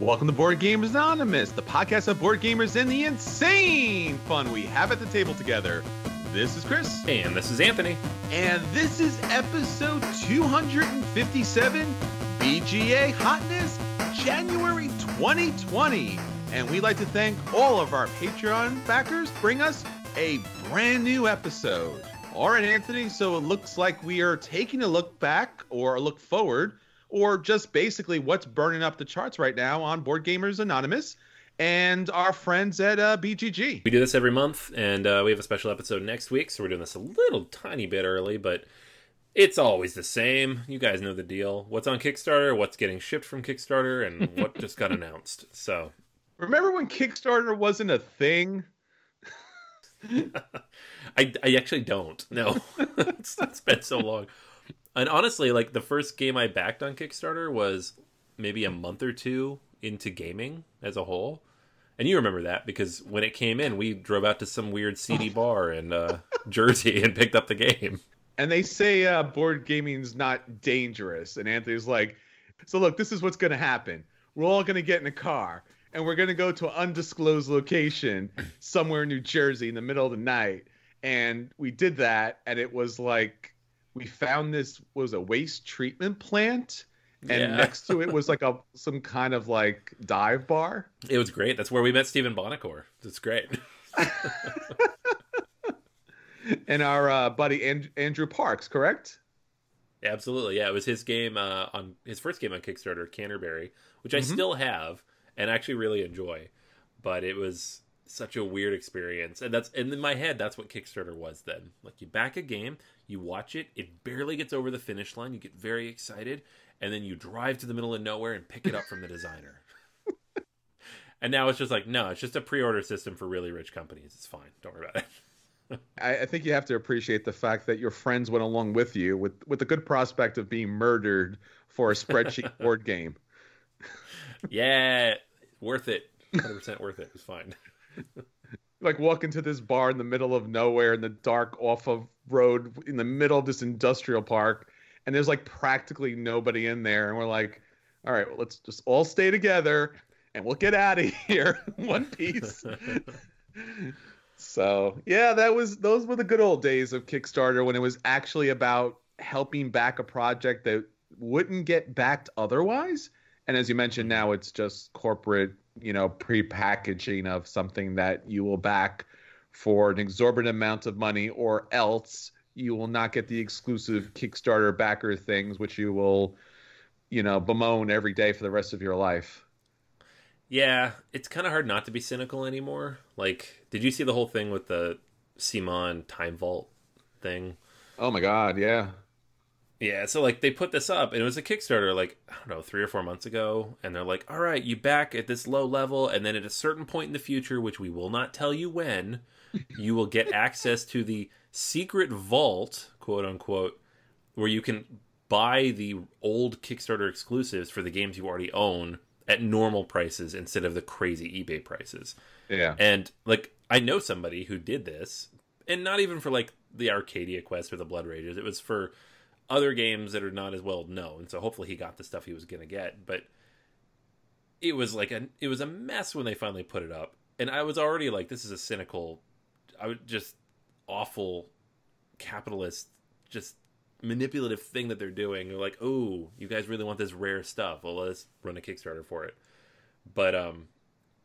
Welcome to Board Gamers Anonymous, the podcast of board gamers and the insane fun we have at the table together. This is Chris. And this is Anthony. And this is episode 257 BGA Hotness, January 2020. And we'd like to thank all of our Patreon backers bring us a brand new episode. All right, Anthony, so it looks like we are taking a look back or a look forward or just basically what's burning up the charts right now on Board Gamers Anonymous and our friends at uh, BGG. We do this every month, and uh, we have a special episode next week, so we're doing this a little tiny bit early, but it's always the same. You guys know the deal. What's on Kickstarter, what's getting shipped from Kickstarter, and what just got announced. So, remember when Kickstarter wasn't a thing? I, I actually don't. No, it's, it's been so long. And honestly, like the first game I backed on Kickstarter was maybe a month or two into gaming as a whole. And you remember that because when it came in, we drove out to some weird seedy bar in uh, Jersey and picked up the game. And they say uh, board gaming's not dangerous. And Anthony's like, so look, this is what's going to happen. We're all going to get in a car and we're going to go to an undisclosed location somewhere in New Jersey in the middle of the night. And we did that. And it was like, we found this was a waste treatment plant and yeah. next to it was like a some kind of like dive bar. It was great. That's where we met Stephen Buonocore. It's great. and our uh, buddy and- Andrew Parks, correct? Absolutely, yeah. It was his game uh, on his first game on Kickstarter, Canterbury, which I mm-hmm. still have and actually really enjoy. But it was such a weird experience, and that's and in my head, that's what Kickstarter was then. Like you back a game, you watch it, it barely gets over the finish line, you get very excited, and then you drive to the middle of nowhere and pick it up from the designer. and now it's just like, no, it's just a pre-order system for really rich companies. It's fine. Don't worry about it. I, I, think you have to appreciate the fact that your friends went along with you with with the good prospect of being murdered for a spreadsheet board game. yeah, worth it. 100% worth it. It's fine. Like walk into this bar in the middle of nowhere in the dark off of road in the middle of this industrial park and there's like practically nobody in there and we're like all right well, let's just all stay together and we'll get out of here one piece. So yeah that was those were the good old days of kickstarter when it was actually about helping back a project that wouldn't get backed otherwise and as you mentioned now it's just corporate you know pre-packaging of something that you will back for an exorbitant amount of money or else you will not get the exclusive Kickstarter backer things, which you will, you know, bemoan every day for the rest of your life. Yeah, it's kind of hard not to be cynical anymore. Like, did you see the whole thing with the CMON Time Vault thing? Oh my god, yeah. Yeah, so like they put this up and it was a Kickstarter like, I don't know, three or four months ago. And they're like, all right, you back at this low level. And then at a certain point in the future, which we will not tell you when, you will get access to the secret vault, quote unquote, where you can buy the old Kickstarter exclusives for the games you already own at normal prices instead of the crazy eBay prices. Yeah. And like I know somebody who did this, and not even for like the Arcadia Quest or the Blood Rages. It was for other games that are not as well known. So hopefully he got the stuff he was to get, but it was like a it was a mess when they finally put it up. And I was already like this is a cynical I would just awful capitalist just manipulative thing that they're doing. They're like, "Oh, you guys really want this rare stuff? Well, let's run a Kickstarter for it." But um,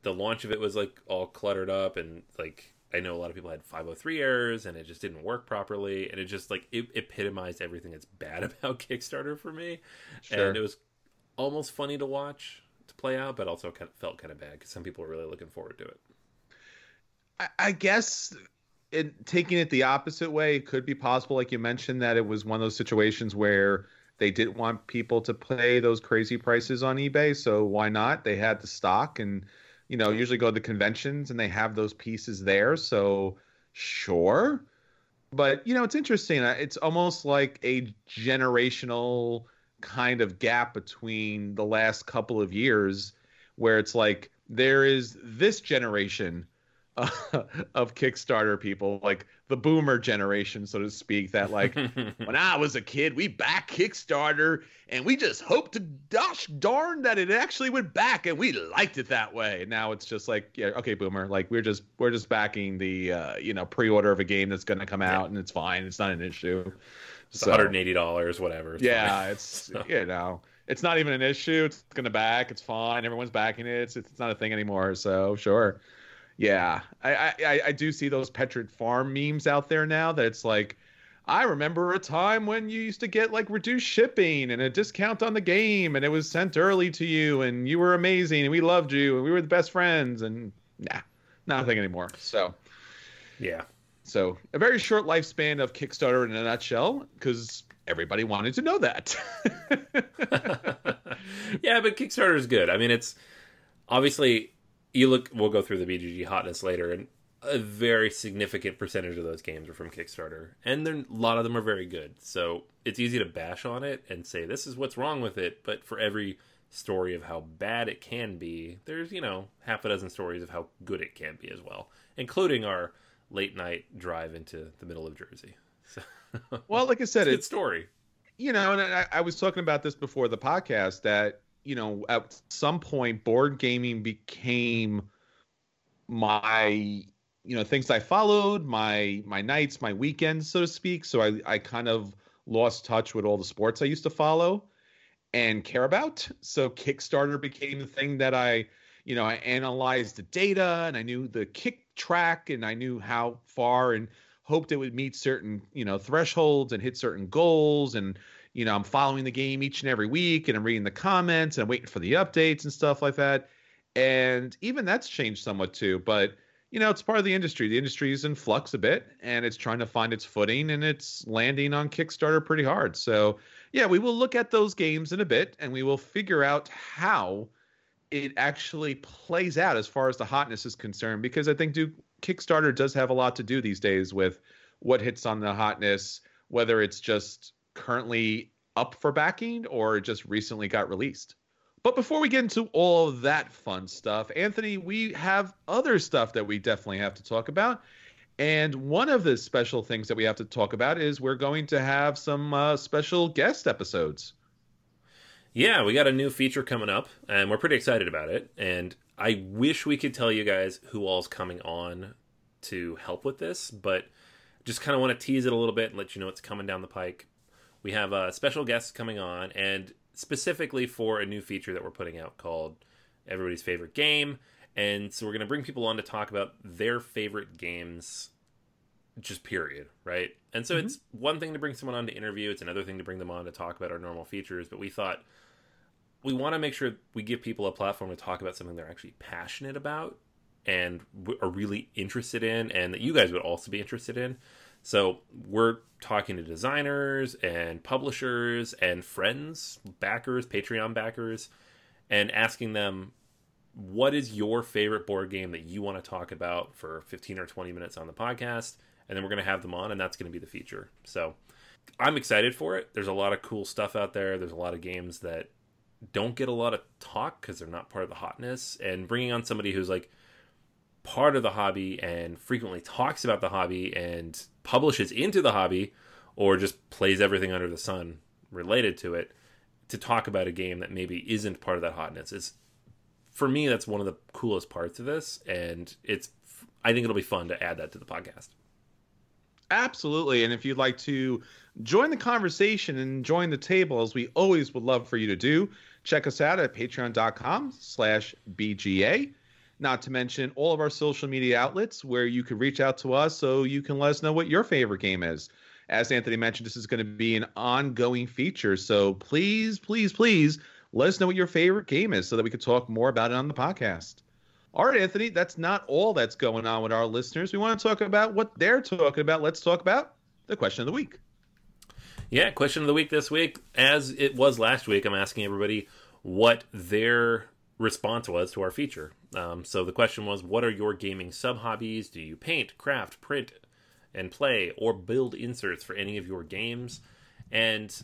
the launch of it was like all cluttered up, and like I know a lot of people had 503 errors, and it just didn't work properly, and it just like it epitomized everything that's bad about Kickstarter for me. Sure. And it was almost funny to watch to play out, but also kind of felt kind of bad because some people were really looking forward to it. I guess it, taking it the opposite way, it could be possible, like you mentioned, that it was one of those situations where they didn't want people to pay those crazy prices on eBay. So why not? They had the stock and, you know, usually go to the conventions and they have those pieces there. So sure. But, you know, it's interesting. It's almost like a generational kind of gap between the last couple of years where it's like there is this generation uh, of Kickstarter people, like the boomer generation, so to speak, that like when I was a kid, we back Kickstarter and we just hoped to gosh darn that it actually went back and we liked it that way. Now it's just like, yeah, okay, boomer, like we're just we're just backing the uh, you know pre-order of a game that's going to come out yeah. and it's fine, it's not an issue. It's so, $180, whatever. It's yeah, fine. it's so. you know it's not even an issue. It's gonna back. It's fine. Everyone's backing it. It's it's not a thing anymore. So sure. Yeah, I, I, I do see those Petrit Farm memes out there now. That it's like, I remember a time when you used to get like reduced shipping and a discount on the game, and it was sent early to you, and you were amazing, and we loved you, and we were the best friends, and nah, nothing anymore. So, yeah. So a very short lifespan of Kickstarter in a nutshell, because everybody wanted to know that. yeah, but Kickstarter is good. I mean, it's obviously you look. We'll go through the BGG hotness later, and a very significant percentage of those games are from Kickstarter, and a lot of them are very good. So it's easy to bash on it and say this is what's wrong with it. But for every story of how bad it can be, there's you know half a dozen stories of how good it can be as well, including our late night drive into the middle of Jersey. So, well, like I said, it's a good story. You know, and I, I was talking about this before the podcast that you know at some point board gaming became my you know things I followed, my my nights, my weekends, so to speak. So I I kind of lost touch with all the sports I used to follow and care about. So Kickstarter became the thing that I, you know, I analyzed the data and I knew the kick track and I knew how far and hoped it would meet certain, you know, thresholds and hit certain goals. And, you know, I'm following the game each and every week and I'm reading the comments and I'm waiting for the updates and stuff like that. And even that's changed somewhat too. But, you know, it's part of the industry. The industry is in flux a bit and it's trying to find its footing and it's landing on Kickstarter pretty hard. So, yeah, we will look at those games in a bit and we will figure out how it actually plays out as far as the hotness is concerned because I think Duke Kickstarter does have a lot to do these days with what hits on the hotness, whether it's just currently up for backing or just recently got released. But before we get into all that fun stuff, Anthony, we have other stuff that we definitely have to talk about. And one of the special things that we have to talk about is we're going to have some uh, special guest episodes. Yeah, we got a new feature coming up, and we're pretty excited about it. And I wish we could tell you guys who all's coming on to help with this, but just kind of want to tease it a little bit and let you know what's coming down the pike. We have a special guest coming on, and specifically for a new feature that we're putting out called Everybody's Favorite Game. And so we're going to bring people on to talk about their favorite games, just period, right? And so mm-hmm. it's one thing to bring someone on to interview, it's another thing to bring them on to talk about our normal features, but we thought we want to make sure we give people a platform to talk about something they're actually passionate about and are really interested in, and that you guys would also be interested in. So we're talking to designers and publishers and friends, backers, Patreon backers, and asking them what is your favorite board game that you want to talk about for 15 or 20 minutes on the podcast? And then we're going to have them on and that's going to be the feature. So i'm excited for it. There's a lot of cool stuff out there. There's a lot of games that don't get a lot of talk because they're not part of the hotness. And bringing on somebody who's like part of the hobby and frequently talks about the hobby and publishes into the hobby or just plays everything under the sun related to it to talk about a game that maybe isn't part of that hotness is for me that's one of the coolest parts of this and it's i think it'll be fun to add that to the podcast absolutely and if you'd like to join the conversation and join the table as we always would love for you to do Check us out at patreon.com slash BGA. Not to mention all of our social media outlets where you can reach out to us so you can let us know what your favorite game is. As Anthony mentioned, this is going to be an ongoing feature. So please, please, please let us know what your favorite game is so that we can talk more about it on the podcast. All right, Anthony, that's not all that's going on with our listeners. We want to talk about what they're talking about. Let's talk about the question of the week. Yeah, question of the week this week, as it was last week, I'm asking everybody what their response was to our feature. Um, so the question was, what are your gaming sub hobbies? Do you paint, craft, print, and play, or build inserts for any of your games? And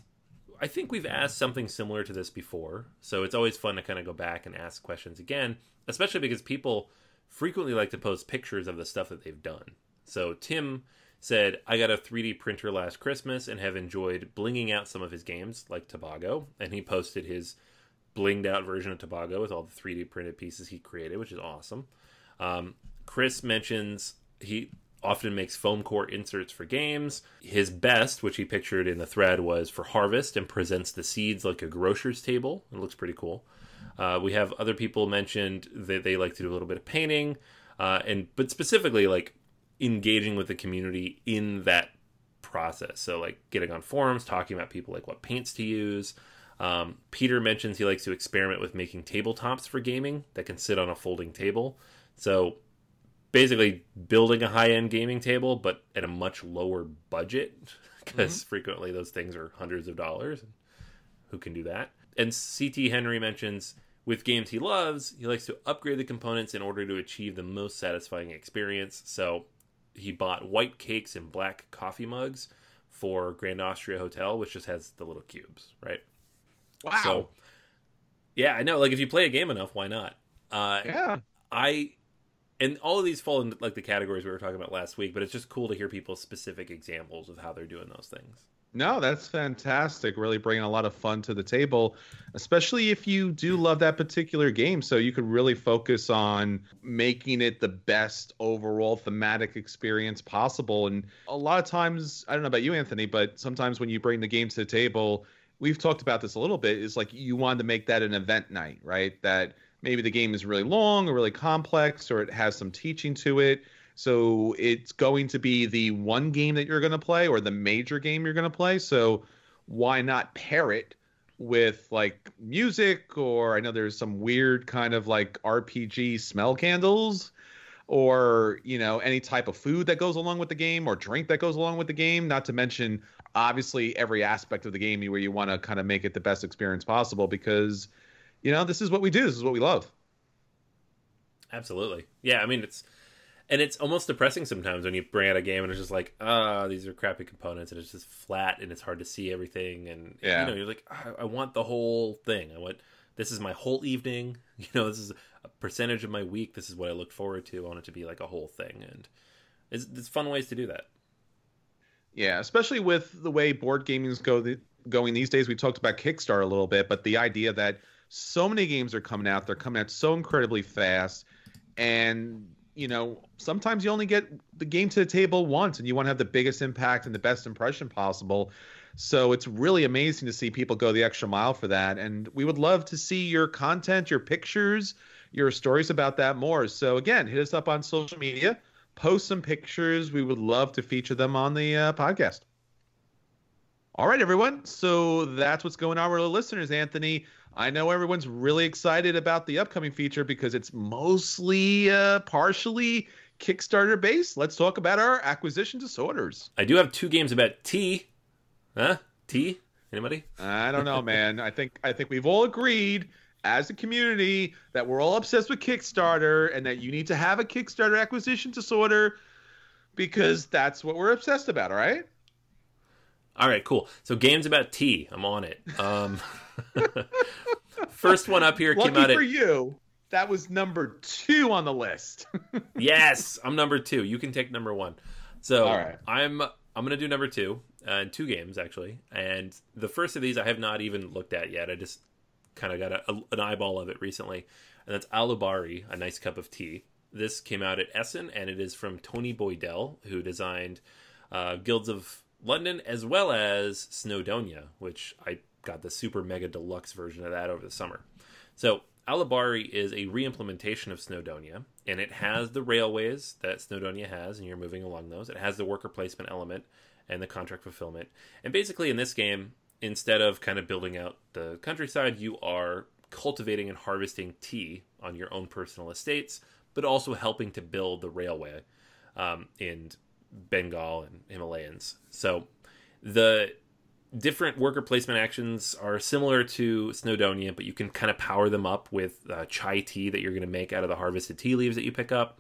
I think we've asked something similar to this before, so it's always fun to kind of go back and ask questions again, especially because people frequently like to post pictures of the stuff that they've done. So Tim said, I got a 3D printer last Christmas and have enjoyed blinging out some of his games, like Tobago. And he posted his blinged out version of Tobago with all the 3D printed pieces he created, which is awesome. Um, Chris mentions he often makes foam core inserts for games. His best, which he pictured in the thread, was for harvest and presents the seeds like a grocer's table. It looks pretty cool. Uh, we have other people mentioned that they like to do a little bit of painting, uh, and but specifically like engaging with the community in that process. So like getting on forums, talking about people like what paints to use. Um, Peter mentions he likes to experiment with making tabletops for gaming that can sit on a folding table. So basically building a high end gaming table, but at a much lower budget because mm-hmm. frequently those things are hundreds of dollars. Who can do that? And CT Henry mentions with games he loves, he likes to upgrade the components in order to achieve the most satisfying experience. So he bought white cakes and black coffee mugs for Grand Austria Hotel, which just has the little cubes, right? Wow. So, yeah, I know. Like, if you play a game enough, why not? Uh, yeah. I and all of these fall into like the categories we were talking about last week, but it's just cool to hear people's specific examples of how they're doing those things. No, that's fantastic. Really bringing a lot of fun to the table, especially if you do love that particular game. So you could really focus on making it the best overall thematic experience possible. And a lot of times, I don't know about you, Anthony, but sometimes when you bring the game to the table, we've talked about this a little bit, is like you want to make that an event night, right? That maybe the game is really long or really complex or it has some teaching to it. So it's going to be the one game that you're going to play or the major game you're going to play. So why not pair it with like music or I know there's some weird kind of like RPG smell candles or you know any type of food that goes along with the game or drink that goes along with the game not to mention obviously every aspect of the game where you want to kind of make it the best experience possible because you know, this is what we do. This is what we love. Absolutely. Yeah, I mean it's and it's almost depressing sometimes when you bring out a game and it's just like, ah, oh, these are crappy components and it's just flat and it's hard to see everything and yeah. you know, you're like, I, I want the whole thing. I want this is my whole evening. You know, this is a percentage of my week. This is what I look forward to. I want it to be like a whole thing, and it's, it's fun ways to do that. Yeah, especially with the way board gaming go the, going these days. We talked about Kickstarter a little bit, but the idea that so many games are coming out. They're coming out so incredibly fast. And, you know, sometimes you only get the game to the table once and you want to have the biggest impact and the best impression possible. So it's really amazing to see people go the extra mile for that. And we would love to see your content, your pictures, your stories about that more. So again, hit us up on social media, post some pictures. We would love to feature them on the uh, podcast. All right, everyone. So that's what's going on with our listeners, Anthony. I know everyone's really excited about the upcoming feature because it's mostly uh, partially Kickstarter based. Let's talk about our acquisition disorders. I do have two games about tea. Huh? Tea? Anybody? I don't know, man. I think I think we've all agreed as a community that we're all obsessed with Kickstarter and that you need to have a Kickstarter acquisition disorder because that's what we're obsessed about, all right? All right, cool. So games about tea. I'm on it. Um First one up here Lucky came out for at, you. That was number two on the list. yes, I'm number two. You can take number one. So I'm I'm gonna do number two uh, two games actually, and the first of these I have not even looked at yet. I just kind of got a, a, an eyeball of it recently, and that's Alubari, a nice cup of tea. This came out at Essen, and it is from Tony Boydell, who designed uh, Guilds of London as well as Snowdonia, which I got the super mega deluxe version of that over the summer. So Alubari is a reimplementation of Snowdonia, and it has the railways that Snowdonia has, and you're moving along those. It has the worker placement element and the contract fulfillment. And basically, in this game, instead of kind of building out the countryside, you are cultivating and harvesting tea on your own personal estates, but also helping to build the railway um, in Bengal and Himalayas. So the different worker placement actions are similar to Snowdonia, but you can kind of power them up with uh, chai tea that you're going to make out of the harvested tea leaves that you pick up.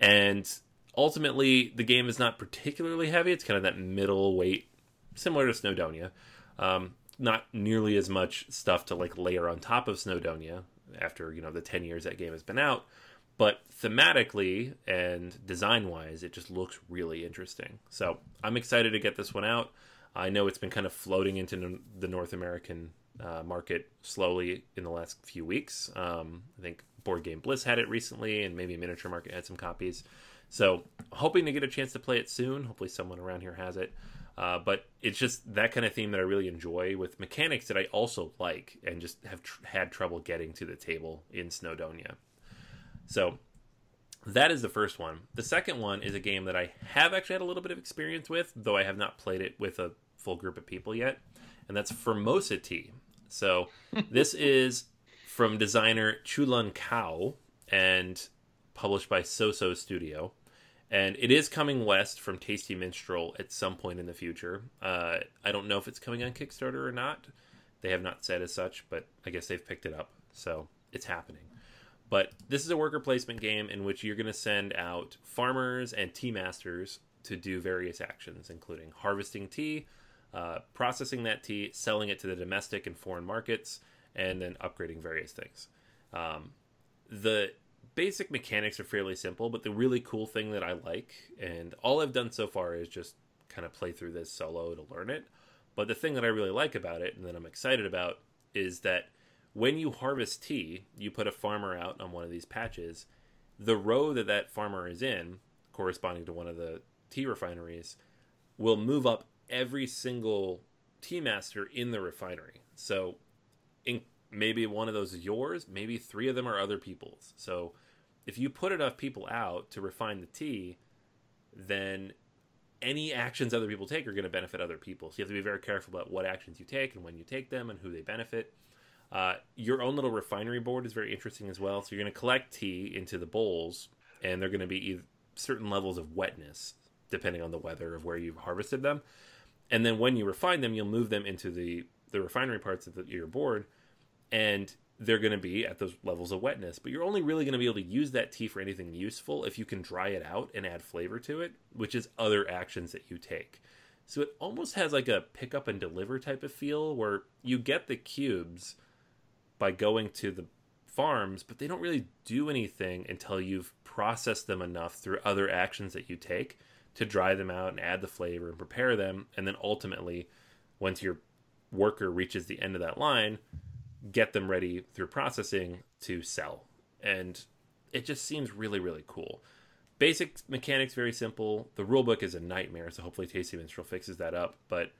And ultimately, the game is not particularly heavy. It's kind of that middle weight, similar to Snowdonia. Um, not nearly as much stuff to like layer on top of Snowdonia after you know the 10 years that game has been out but thematically and design wise, it just looks really interesting. So I'm excited to get this one out. I know it's been kind of floating into the North American uh, market slowly in the last few weeks. Um, I think Board Game Bliss had it recently, and maybe Miniature Market had some copies. So hoping to get a chance to play it soon. Hopefully, someone around here has it. Uh, but it's just that kind of theme that I really enjoy with mechanics that I also like and just have tr- had trouble getting to the table in Snowdonia. So that is the first one. The second one is a game that I have actually had a little bit of experience with, though I have not played it with a full group of people yet, and that's Formosa Tea. So this is from designer Chulun Kao and published by Soso Studio. And it is coming west from Tasty Minstrel at some point in the future. Uh, I don't know if it's coming on Kickstarter or not. They have not said as such, but I guess they've picked it up. So it's happening. But this is a worker placement game in which you're going to send out farmers and tea masters to do various actions, including harvesting tea, uh, processing that tea, selling it to the domestic and foreign markets, and then upgrading various things. Um, the basic mechanics are fairly simple, but the really cool thing that I like, and all I've done so far is just kind of play through this solo to learn it. But the thing that I really like about it, and that I'm excited about, is that when you harvest tea, you put a farmer out on one of these patches. The row that that farmer is in, corresponding to one of the tea refineries, will move up every single tea master in the refinery. So, in, maybe one of those is yours, maybe three of them are other people's. So, if you put enough people out to refine the tea, then any actions other people take are going to benefit other people. So you have to be very careful about what actions you take and when you take them and who they benefit. Uh, your own little refinery board is very interesting as well. So you're going to collect tea into the bowls, and they're going to be certain levels of wetness depending on the weather of where you've harvested them. And then when you refine them, you'll move them into the the refinery parts of the, your board, and they're going to be at those levels of wetness. But you're only really going to be able to use that tea for anything useful if you can dry it out and add flavor to it, which is other actions that you take. So it almost has like a pick up and deliver type of feel where you get the cubes by going to the farms, but they don't really do anything until you've processed them enough through other actions that you take to dry them out and add the flavor and prepare them. And then ultimately, once your worker reaches the end of that line, get them ready through processing to sell. And it just seems really, really cool. Basic mechanics very simple. The rulebook is a nightmare, so hopefully Tasty Minstrel fixes that up. But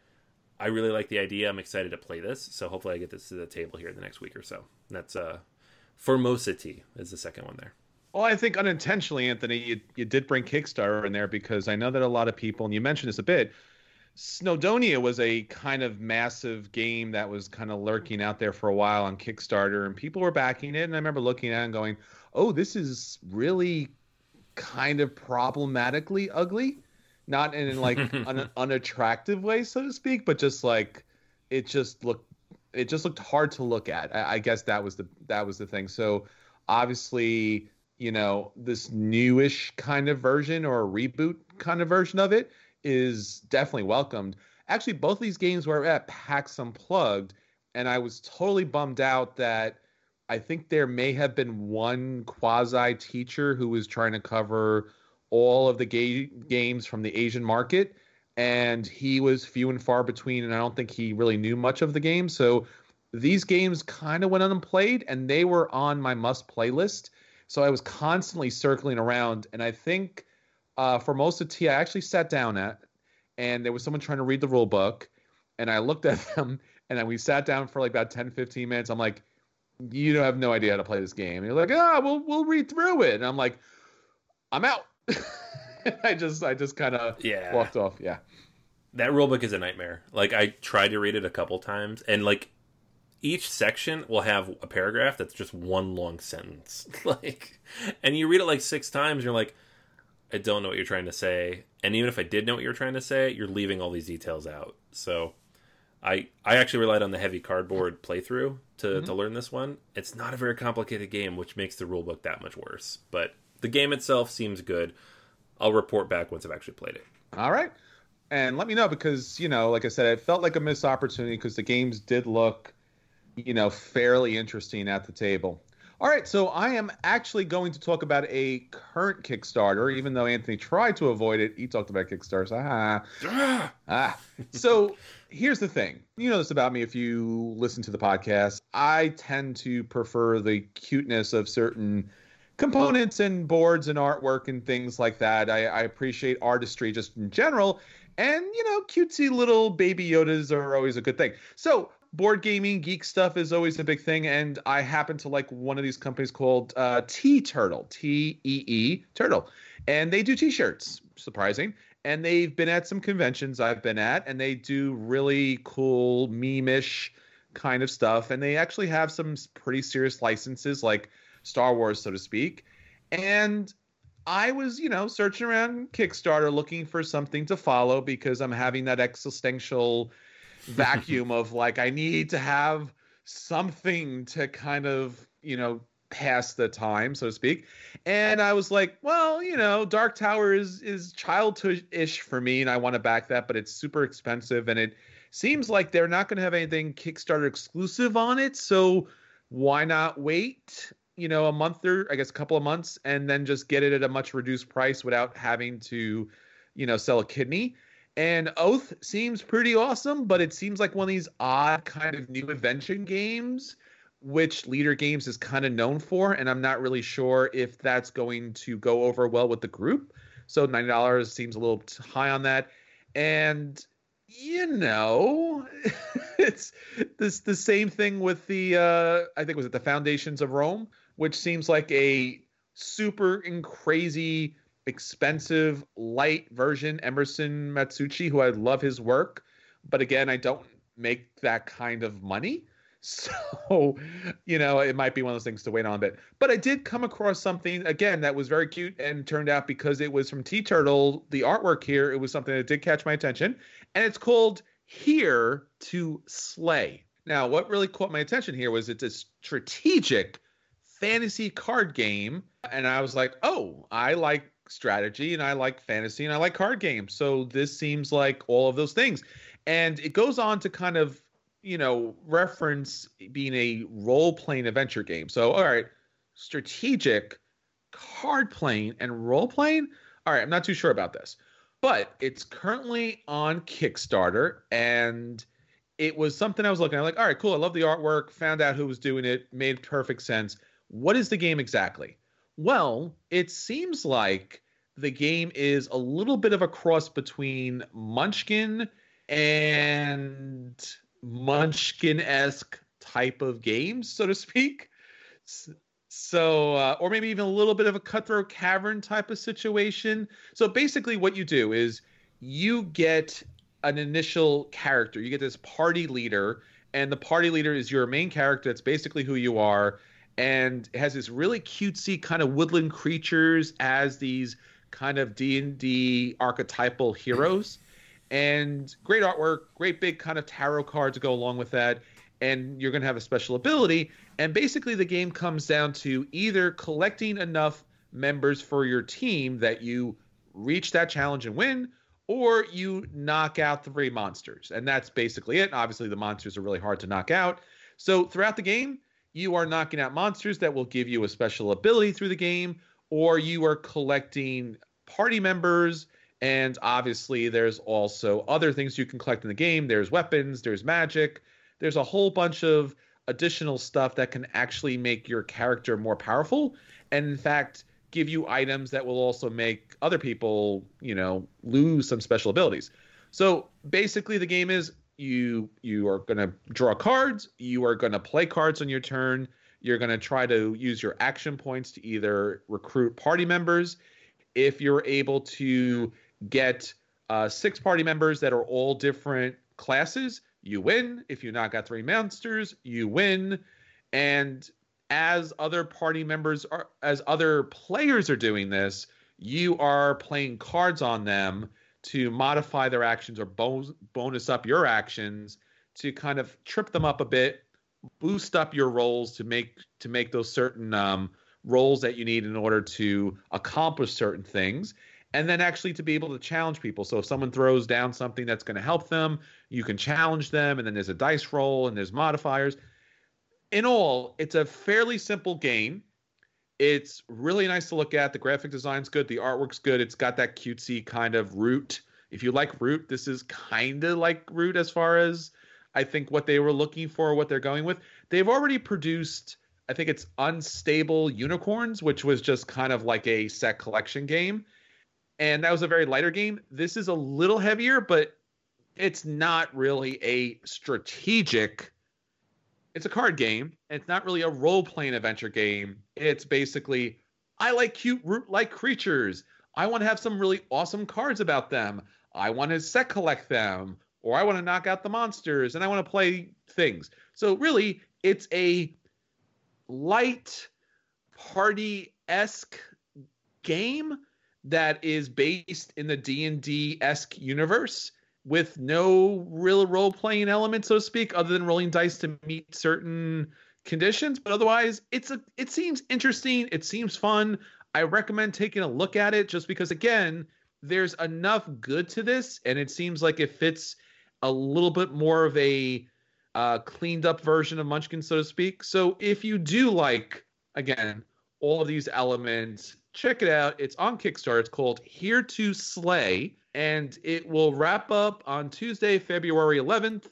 I really like the idea. I'm excited to play this, so hopefully I get this to the table here in the next week or so. That's uh, Formosa Tea is the second one there. Well, I think unintentionally, Anthony, you, you did bring Kickstarter in there because I know that a lot of people, and you mentioned this a bit, Snowdonia was a kind of massive game that was kind of lurking out there for a while on Kickstarter, and people were backing it. And I remember looking at it and going, "Oh, this is really kind of problematically ugly." not in like an unattractive way, so to speak, but just like it just looked it just looked hard to look at. I, I, guess that was the that was the thing. So obviously, you know, this newish kind of version or a reboot kind of version of it is definitely welcomed. Actually, both these games were at PAX Unplugged, and I was totally bummed out that I think there may have been one quasi teacher who was trying to cover all of the ga- games from the Asian market, and he was few and far between, and I don't think he really knew much of the game. So these games kind of went unplayed, and they were on my must play list. So I was constantly circling around, and I think uh, Formosa Tea, I actually sat down at, and there was someone trying to read the rule book, and I looked at them, and then we sat down for like about 10, 15 minutes. I'm like, you don't have no idea how to play this game. And you're like, ah, oh, we'll we'll read through it. And I'm like, I'm out. I just I just kind of yeah. walked off. Yeah. That rulebook is a nightmare. Like I tried to read it a couple times and like each section will have a paragraph that's just one long sentence. like and you read it like 6 times and you're like I don't know what you're trying to say. And even if I did know what you're trying to say, you're leaving all these details out. So I I actually relied on the heavy cardboard playthrough to, mm-hmm. to learn this one. It's not a very complicated game, which makes the rulebook that much worse. But the game itself seems good. I'll report back once I've actually played it. All right. And let me know because, you know, like I said, it felt like a missed opportunity because the games did look, you know, fairly interesting at the table. All right, so I am actually going to talk about a current Kickstarter, even though Anthony tried to avoid it. He talked about Kickstarters. Ah. ah. So here's the thing. You know this about me if you listen to the podcast. I tend to prefer the cuteness of certain components and boards and artwork and things like that. I, I appreciate artistry just in general. And, you know, cutesy little baby Yodas are always a good thing. So board gaming geek stuff is always a big thing and i happen to like one of these companies called uh, TeeTurtle t-e-e turtle. And they do t-shirts surprising. And they've been at some conventions i've been at and they do really cool meme-ish kind of stuff. And they actually have some pretty serious licenses like star wars so to speak. And I was, you know, searching around Kickstarter looking for something to follow because I'm having that existential vacuum of like I need to have something to kind of you know pass the time so to speak. And i was like well you know dark tower is is childish for me and i want to back that but it's super expensive and it seems like they're not going to have anything kickstarter exclusive on it so why not wait you know a month or i guess a couple of months and then just get it at a much reduced price without having to you know sell a kidney and Oath seems pretty awesome, but it seems like one of these odd kind of new invention games, which Leder Games is kind of known for. And I'm not really sure if that's going to go over well with the group. So $90 seems a little high on that. And you know, it's this the same thing with the uh I think was it the Foundations of Rome, which seems like a super and crazy expensive, light version, Emerson Matsuuchi, who I love his work, but again, I don't make that kind of money. So, you know, it might be one of those things to wait on a bit. But I did come across something again that was very cute and turned out because it was from TeeTurtle, the artwork here, it was something that did catch my attention. And it's called Here to Slay. Now, what really caught my attention here was it's a strategic fantasy card game. And I was like, oh, I like strategy and I like fantasy and I like card games. So this seems like all of those things. And it goes on to kind of, you know, reference being a role playing adventure game. So, all right, strategic, card playing, and role playing. All right, I'm not too sure about this, but it's currently on Kickstarter and it was something I was looking at like, all right, cool. I love the artwork, found out who was doing it, made perfect sense. What is the game exactly? Well, it seems like the game is a little bit of a cross between Munchkin and Munchkin esque type of games, so to speak. So, uh, or maybe even a little bit of a cutthroat cavern type of situation. So, basically, what you do is you get an initial character, you get this party leader, and the party leader is your main character. That's basically who you are and it has this really cutesy kind of woodland creatures as these kind of D&D archetypal heroes. And great artwork great big kind of tarot cards to go along with that. And you're going to have a special ability. And basically the game comes down to either collecting enough members for your team that you reach that challenge and win or you knock out three monsters. And that's basically it. Obviously the monsters are really hard to knock out. So throughout the game you are knocking out monsters that will give you a special ability through the game, or you are collecting party members. And obviously, there's also other things you can collect in the game. There's weapons, there's magic, there's a whole bunch of additional stuff that can actually make your character more powerful. And in fact, give you items that will also make other people, you know, lose some special abilities. So basically, the game is you you are going to draw cards you are going to play cards on your turn you're going to try to use your action points to either recruit party members. If you're able to get uh, six party members that are all different classes you win. If you knock out three monsters you win. And as other party members are as other players are doing this you are playing cards on them to modify their actions or bonus up your actions to kind of trip them up a bit, boost up your roles to make to make those certain um, rolls that you need in order to accomplish certain things, and then actually to be able to challenge people. So if someone throws down something that's going to help them, you can challenge them, and then there's a dice roll and there's modifiers. in all, it's a fairly simple game. It's really nice to look at. The graphic design's good. The artwork's good. It's got that cutesy kind of root. If you like root, this is kind of like root as far as I think what they were looking for, what they're going with. They've already produced, I think it's Unstable Unicorns, which was just kind of like a set collection game. And that was a very lighter game. This is a little heavier, but it's not really a strategic it's a card game. It's not really a role playing adventure game. It's basically, I like cute root like creatures. I want to have some really awesome cards about them. I want to set collect them, or I want to knock out the monsters and I want to play things. So, really, it's a light party esque game that is based in the D&D esque universe with no real role playing element, so to speak, other than rolling dice to meet certain conditions. But otherwise, it's a it seems interesting. It seems fun. I recommend taking a look at it just because again, there's enough good to this, and it seems like it fits a little bit more of a uh, cleaned up version of Munchkin, so to speak. So if you do like, again, all of these elements, check it out. It's on Kickstarter. It's called Here to Slay and it will wrap up on Tuesday, February 11th.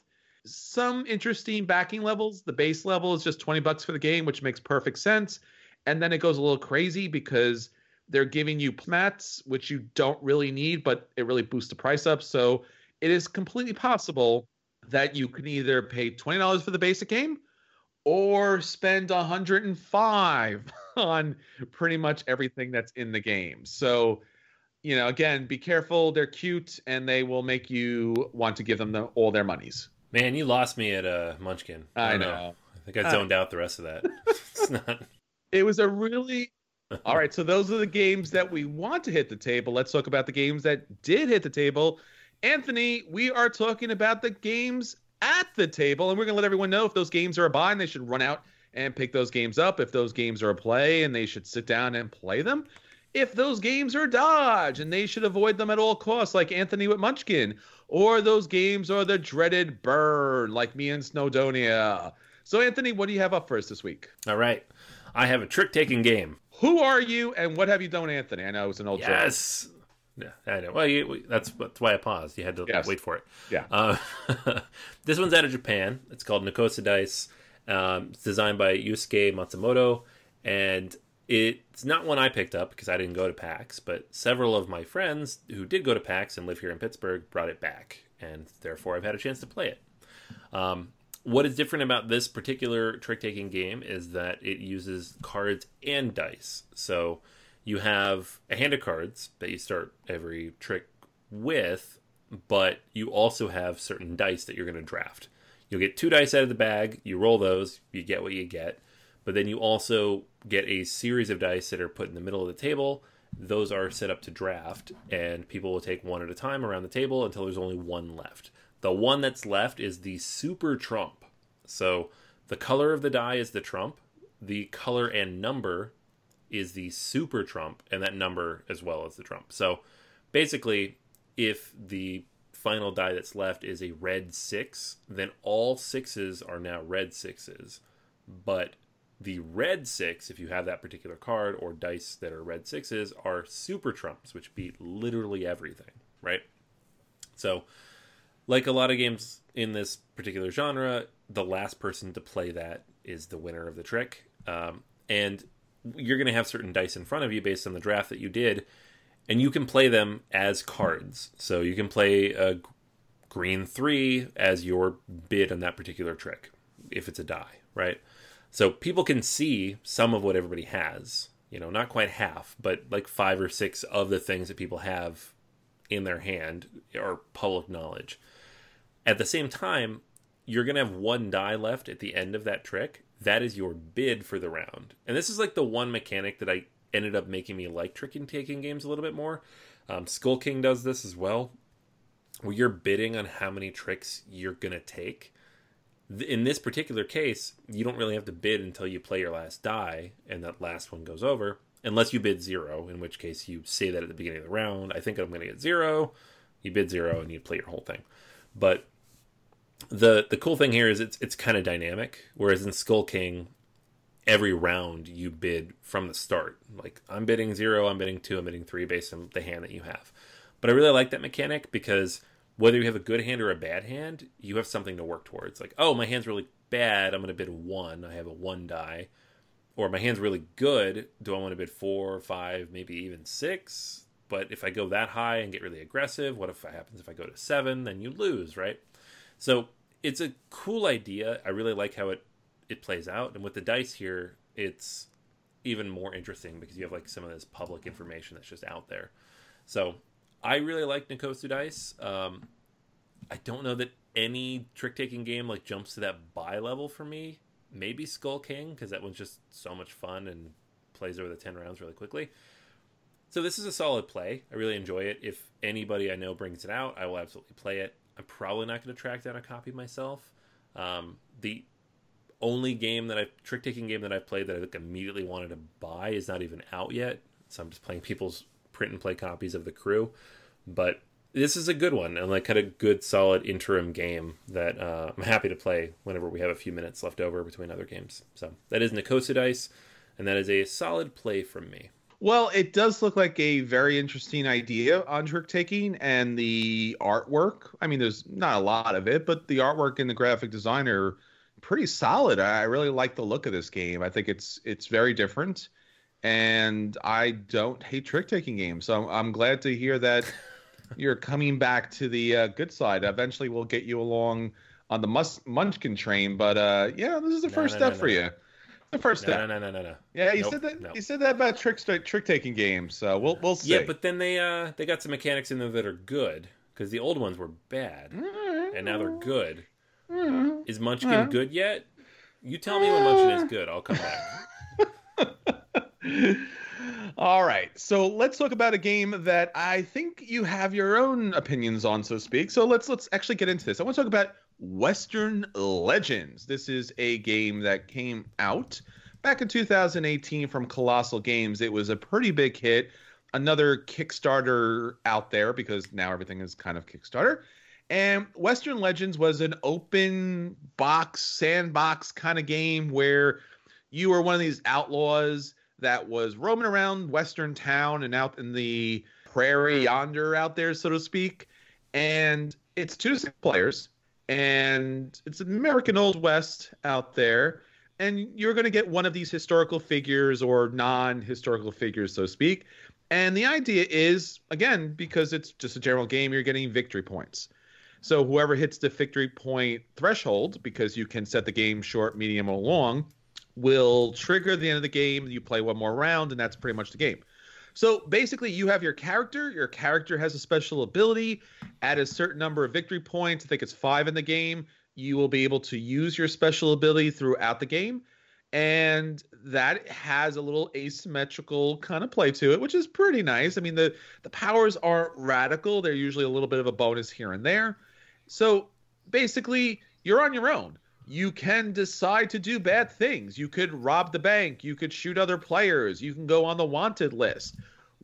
Some interesting backing levels. The base level is just 20 bucks for the game, which makes perfect sense. And then it goes a little crazy because they're giving you mats, which you don't really need, but it really boosts the price up. So it is completely possible that you can either pay $20 for the basic game or spend 105 on pretty much everything that's in the game. So you know, again, be careful. They're cute, and they will make you want to give them the, all their monies. Man, you lost me at uh, Munchkin. I, I know. know. I think I zoned uh, out the rest of that. it's not. It was a really. All right, so those are the games that we want to hit the table. Let's talk about the games that did hit the table. Anthony, we are talking about the games at the table, and we're going to let everyone know if those games are a buy and they should run out and pick those games up. If those games are a play and they should sit down and play them if those games are dodge and they should avoid them at all costs, like Anthony with Munchkin, or those games are the dreaded burn, like me and Snowdonia. So, Anthony, what do you have up for us this week? All right. I have a trick taking game. Who are you and what have you done, Anthony? I know it's an old yes. Joke. Yeah, I know. Well, you, that's that's why I paused. You had to yes. wait for it. Yeah. Uh, this one's out of Japan. It's called Nokosu Dice. Um, it's designed by Yusuke Matsumoto, and it's not one I picked up because I didn't go to PAX, but several of my friends who did go to PAX and live here in Pittsburgh brought it back, and therefore I've had a chance to play it. Um, what is different about this particular trick taking game is that it uses cards and dice. So you have a hand of cards that you start every trick with, but you also have certain dice that you're going to draft. You'll get two dice out of the bag, you roll those, you get what you get but then you also get a series of dice that are put in the middle of the table. Those are set up to draft, and people will take one at a time around the table until there's only one left. The one that's left is the super trump. So the color of the die is the trump, the color and number is the super trump, and that number as well as the trump. So basically, if the final die that's left is a red six, then all sixes are now red sixes. But the red six, if you have that particular card, or dice that are red sixes, are super trumps, which beat literally everything, right? So, like a lot of games in this particular genre, the last person to play that is the winner of the trick. Um, and you're going to have certain dice in front of you based on the draft that you did, and you can play them as cards. So you can play a green three as your bid on that particular trick, if it's a die, right? So people can see some of what everybody has. You know, not quite half, but like five or six of the things that people have in their hand are public knowledge. At the same time, you're going to have one die left at the end of that trick. That is your bid for the round. And this is like the one mechanic that I ended up making me like trick and taking games a little bit more. Um, Skull King does this as well, where you're bidding on how many tricks you're going to take in this particular case, you don't really have to bid until you play your last die, and that last one goes over, unless you bid zero, in which case you say that at the beginning of the round. I think I'm going to get zero. You bid zero, and you play your whole thing. But the the cool thing here is it's it's kind of dynamic. Whereas in Skull King, every round you bid from the start. Like I'm bidding zero, I'm bidding two, I'm bidding three based on the hand that you have. But I really like that mechanic because whether you have a good hand or a bad hand, you have something to work towards. Like, oh, my hand's really bad, I'm going to bid one. I have a one die. Or my hand's really good. Do I want to bid four, five, maybe even six? But if I go that high and get really aggressive, what if happens if I go to seven? Then you lose, right? So it's a cool idea. I really like how it it plays out. And with the dice here, it's even more interesting because you have like some of this public information that's just out there. So I really like Nokosu dice. Um, I don't know that any trick taking game like jumps to that buy level for me. Maybe Skull King because that one's just so much fun and plays over the ten rounds really quickly. So this is a solid play. I really enjoy it. If anybody I know brings it out, I will absolutely play it. I'm probably not going to track down a copy myself. Um, the only game that I trick taking game that I've played that I like immediately wanted to buy is not even out yet. So I'm just playing people's print and play copies of the crew. But this is a good one and like kind of good solid interim game that uh, I'm happy to play whenever we have a few minutes left over between other games. So that is Nokosu Dice, and that is a solid play from me. Well, it does look like a very interesting idea on trick taking and the artwork. I mean, there's not a lot of it, but the artwork and the graphic design are pretty solid. I really like the look of this game. I think it's it's very different, and I don't hate trick taking games. So I'm, I'm, glad to hear that you're coming back to the uh, good side. Eventually, we'll get you along on the mus- Munchkin train. But uh, yeah, this is the no, first no, step no, for you the first step. No, no, no, no, no. Yeah, you nope, said that. No. You said that about trick trick taking games. So we'll we'll see. Yeah, but then they uh they got some mechanics in there that are good because the old ones were bad, mm-hmm. and now they're good. Mm-hmm. Is Munchkin mm-hmm. good yet? You tell me when Munchkin is good. I'll come back. All right, so let's talk about a game that I think you have your own opinions on, so to speak. So let's let's actually get into this. I want to talk about Western Legends. This is a game that came out back in 2018 from Kolossal Games. It was a pretty big hit. Another Kickstarter out there because now everything is kind of Kickstarter. And Western Legends was an open box, sandbox kind of game where you were one of these outlaws that was roaming around Western town and out in the prairie yonder out there, so to speak. And it's two to six players and it's American Old West out there. And you're going to get one of these historical figures or non historical figures, so to speak. And the idea is, again, because it's just a general game, you're getting victory points. So whoever hits the victory point threshold, because you can set the game short, medium, or long, will trigger the end of the game. You play one more round, and that's pretty much the game. So basically, you have your character. Your character has a special ability. At a certain number of victory points, I think it's five in the game, you will be able to use your special ability throughout the game. And that has a little asymmetrical kind of play to it, which is pretty nice. I mean, the, the powers aren't radical, they're usually a little bit of a bonus here and there. So basically, you're on your own you can decide to do bad things. You could rob the bank. You could shoot other players. You can go on the wanted list,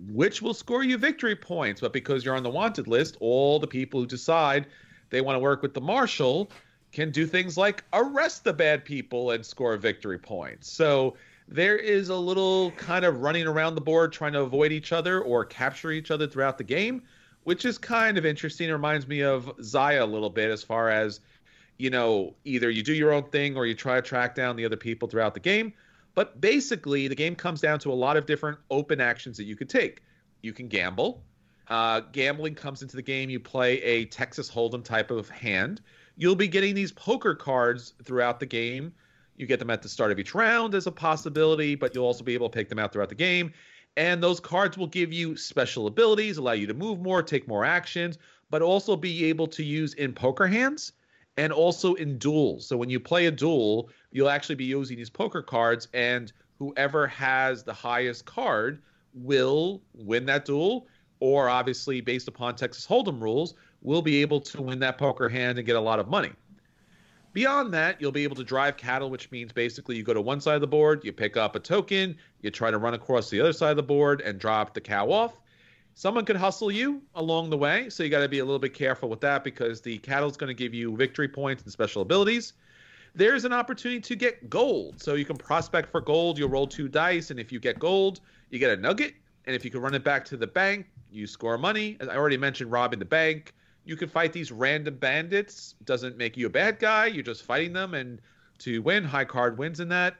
which will score you victory points. But because you're on the wanted list, all the people who decide they want to work with the marshal can do things like arrest the bad people and score victory points. So there is a little kind of running around the board trying to avoid each other or capture each other throughout the game, which is kind of interesting. It reminds me of Xia a little bit as far as you know, either you do your own thing or you try to track down the other people throughout the game. But basically, the game comes down to a lot of different open actions that you could take. You can gamble. Uh, gambling comes into the game. You play a Texas Hold'em type of hand. You'll be getting these poker cards throughout the game. You get them at the start of each round as a possibility, but you'll also be able to pick them out throughout the game. And those cards will give you special abilities, allow you to move more, take more actions, but also be able to use in poker hands and also in duels. So when you play a duel, you'll actually be using these poker cards, and whoever has the highest card will win that duel, or obviously, based upon Texas Hold'em rules, will be able to win that poker hand and get a lot of money. Beyond that, you'll be able to drive cattle, which means basically you go to one side of the board, you pick up a token, you try to run across the other side of the board and drop the cow off. Someone could hustle you along the way, so you got to be a little bit careful with that because the cattle's going to give you victory points and special abilities. There's an opportunity to get gold, so you can prospect for gold. You'll roll two dice, and if you get gold, you get a nugget. And if you can run it back to the bank, you score money. As I already mentioned, robbing the bank. You can fight these random bandits. Doesn't make you a bad guy. You're just fighting them, and to win, high card wins in that.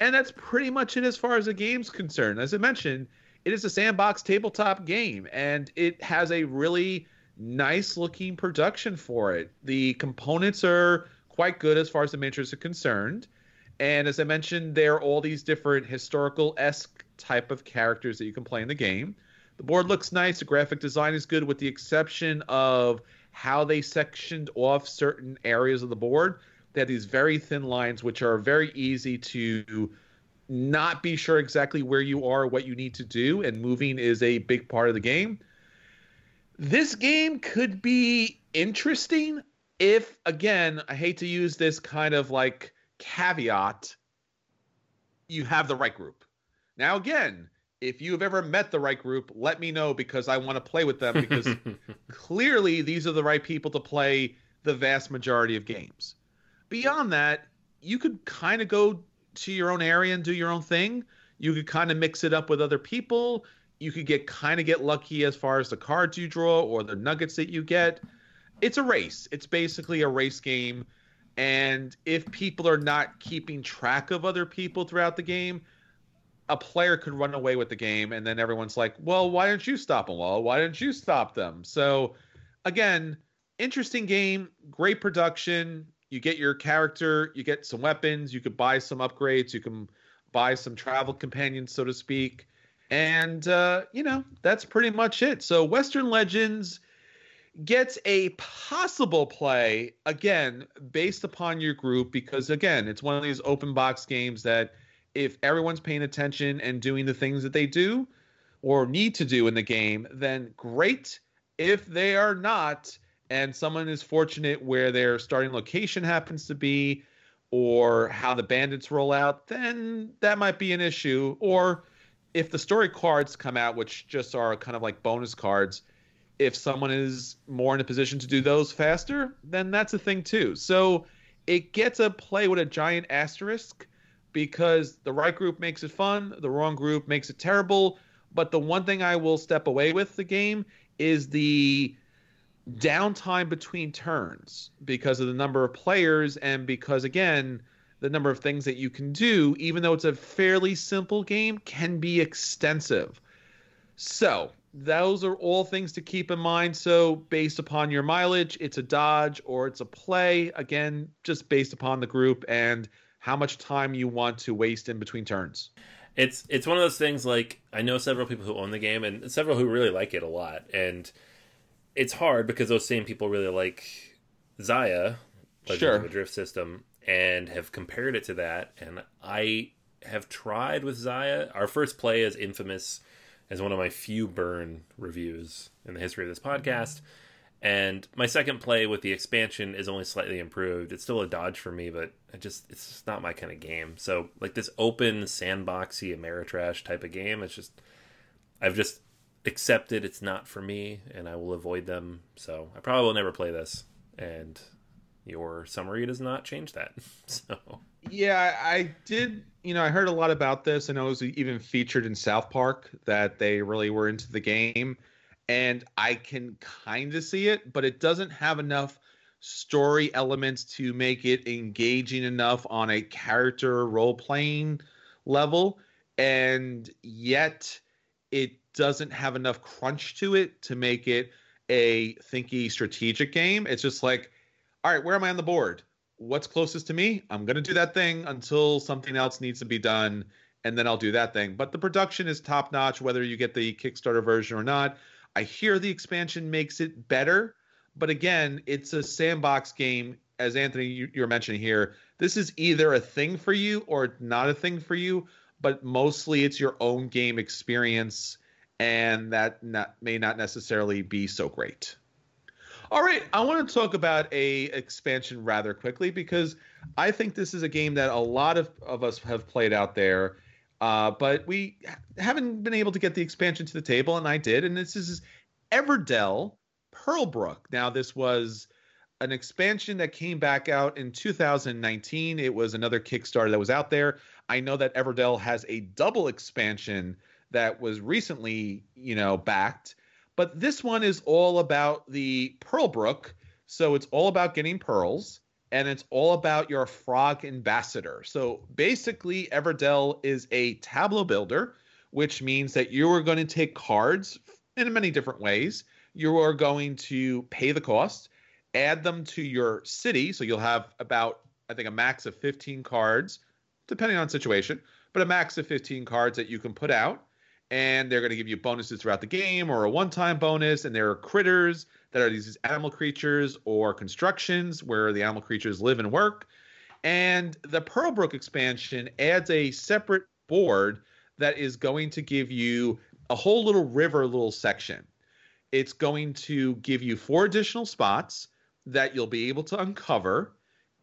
And that's pretty much it as far as the game's concerned. As I mentioned, it is a sandbox tabletop game and it has a really nice looking production for it. The components are quite good as far as the miniatures are concerned. And as I mentioned, there are all these different historical esque type of characters that you can play in the game. The board looks nice. The graphic design is good, with the exception of how they sectioned off certain areas of the board. They had these very thin lines, which are very easy to not be sure exactly where you are, what you need to do, and moving is a big part of the game. This game could be interesting if, again, I hate to use this kind of like caveat, you have the right group. Now, again, if you have ever met the right group, let me know because I want to play with them because clearly these are the right people to play the vast majority of games. Beyond that, you could kind of go to your own area and do your own thing. You could kind of mix it up with other people. You could get kind of get lucky as far as the cards you draw or the nuggets that you get. It's a race. It's basically a race game. And if people are not keeping track of other people throughout the game, a player could run away with the game and then everyone's like, "Well, why didn't you stop them? Well, why didn't you stop them?" So, again, interesting game, great production, you get your character, you get some weapons, you could buy some upgrades, you can buy some travel companions, so to speak. And, uh, you know, that's pretty much it. So, Western Legends gets a possible play, again, based upon your group, because, again, it's one of these open box games that if everyone's paying attention and doing the things that they do or need to do in the game, then great. If they are not, and someone is fortunate where their starting location happens to be or how the bandits roll out, then that might be an issue. Or if the story cards come out, which just are kind of like bonus cards, if someone is more in a position to do those faster, then that's a thing too. So it gets a play with a giant asterisk because the right group makes it fun, the wrong group makes it terrible. But the one thing I will step away with the game is the downtime between turns because of the number of players and because again the number of things that you can do even though it's a fairly simple game can be extensive. So those are all things to keep in mind. So based upon your mileage it's a dodge or it's a play. Again just based upon the group and how much time you want to waste in between turns. It's it's one of those things like i know several people who own the game and several who really like it a lot. And it's hard because those same people really like Legends sure. of the Drift system, and have compared it to that. And I have tried with Xia. Our first play is infamous as one of my few burn reviews in the history of this podcast. And my second play with the expansion is only slightly improved. It's still a dodge for me, but I just it's just not my kind of game. So like this open sandboxy Ameritrash type of game, it's just I've just accepted it's not for me and I will avoid them. So I probably will never play this. And your summary does not change that. so yeah, I did. You know, I heard a lot about this, and it was even featured in South Park that they really were into the game, and I can kind of see it, but it doesn't have enough story elements to make it engaging enough on a character role playing level, and yet it doesn't have enough crunch to it to make it a thinky strategic game. It's just like, all right, where am I on the board? What's closest to me? I'm going to do that thing until something else needs to be done, and then I'll do that thing. But the production is top notch, whether you get the Kickstarter version or not. I hear the expansion makes it better, but again, it's a sandbox game. As Anthony, you're mentioning here, this is either a thing for you or not a thing for you, but mostly it's your own game experience and that not, may not necessarily be so great. All right, I want to talk about a expansion rather quickly because I think this is a game that a lot of, of us have played out there. Uh, but we haven't been able to get the expansion to the table, and I did. And this is Everdell Pearlbrook. Now, this was an expansion that came back out in 2019. It was another Kickstarter that was out there. I know that Everdell has a double expansion that was recently, you know, backed. But this one is all about the Pearl Brook. So it's all about getting pearls and it's all about your frog ambassador. So basically, Everdell is a tableau builder, which means that you are going to take cards in many different ways. You are going to pay the cost, add them to your city. So you'll have about, I think, a max of 15 cards, depending on situation, but a max of 15 cards that you can put out. And they're going to give you bonuses throughout the game or a one time bonus. And there are critters that are these animal creatures or constructions where the animal creatures live and work. And the Pearlbrook expansion adds a separate board that is going to give you a whole little river little section. It's going to give you four additional spots that you'll be able to uncover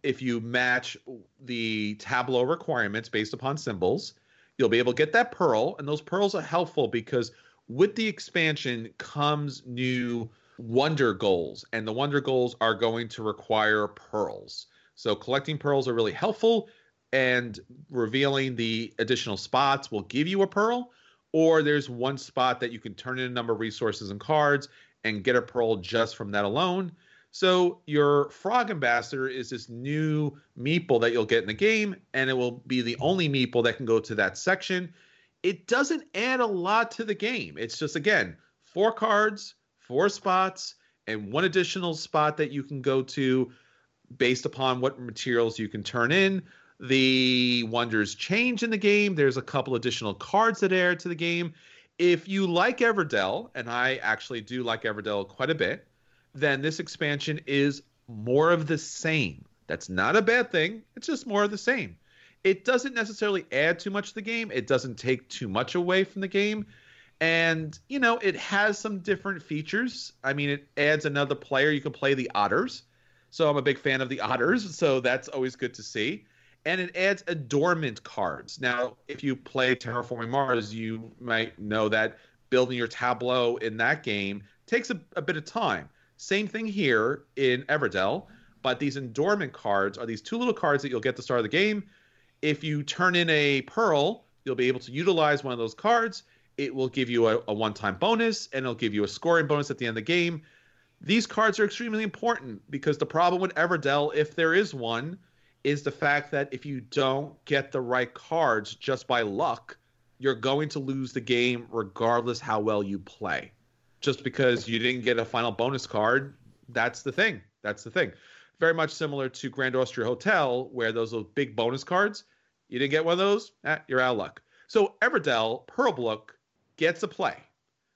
if you match the tableau requirements based upon symbols. You'll be able to get that pearl, and those pearls are helpful because with the expansion comes new wonder goals, and the wonder goals are going to require pearls. So collecting pearls are really helpful, and revealing the additional spots will give you a pearl. Or there's one spot that you can turn in a number of resources and cards and get a pearl just from that alone. So your frog ambassador is this new meeple that you'll get in the game, and it will be the only meeple that can go to that section. It doesn't add a lot to the game. It's just again four cards, four spots and one additional spot that you can go to based upon what materials you can turn in. The wonders change in the game. There's a couple additional cards that add to the game. If you like Everdell, and I actually do like Everdell quite a bit, then this expansion is more of the same. That's not a bad thing. It's just more of the same. It doesn't necessarily add too much to the game. It doesn't take too much away from the game and you know it has some different features i mean it adds another player you can play the otters so i'm a big fan of the otters so that's always good to see and it adds adornment cards now if you play terraforming mars you might know that building your tableau in that game takes a, a bit of time same thing here in everdell but these adornment cards are these two little cards that you'll get at the start of the game if you turn in a pearl you'll be able to utilize one of those cards it will give you a, a one time bonus and it'll give you a scoring bonus at the end of the game. These cards are extremely important because the problem with Everdell, if there is one, is the fact that if you don't get the right cards just by luck, you're going to lose the game regardless how well you play. Just because you didn't get a final bonus card, that's the thing. That's the thing. Very much similar to Grand Austria Hotel, where those, those big bonus cards, you didn't get one of those, eh, you're out of luck. So Everdell, Pearlbrook, gets a play.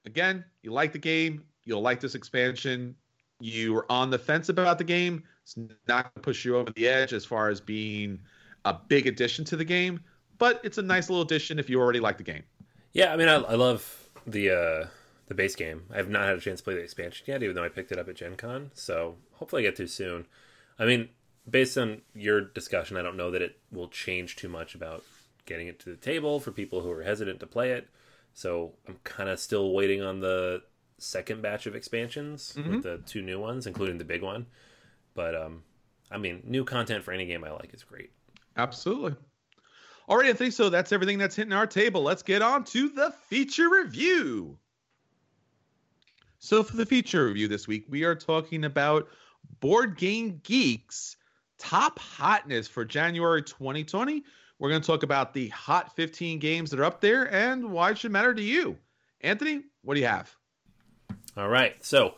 Again, you like the game, you'll like this expansion. You were on the fence about the game. It's not going to push you over the edge as far as being a big addition to the game, but it's a nice little addition if you already like the game. Yeah, I mean, I, I love the uh, the base game. I have not had a chance to play the expansion yet, even though I picked it up at Gen Con. So hopefully I get to soon. I mean, based on your discussion, I don't know that it will change too much about getting it to the table for people who are hesitant to play it. So I'm kind of still waiting on the second batch of expansions mm-hmm. with the two new ones, including the big one. But um, I mean, new content for any game I like is great. Absolutely. All right, Anthony. So that's everything that's hitting our table. Let's get on to the feature review. So for the feature review this week, we are talking about Board Game Geeks top hotness for January 2020 we're going to talk about the hot 15 games that are up there and why it should matter to you. Anthony, what do you have? All right. So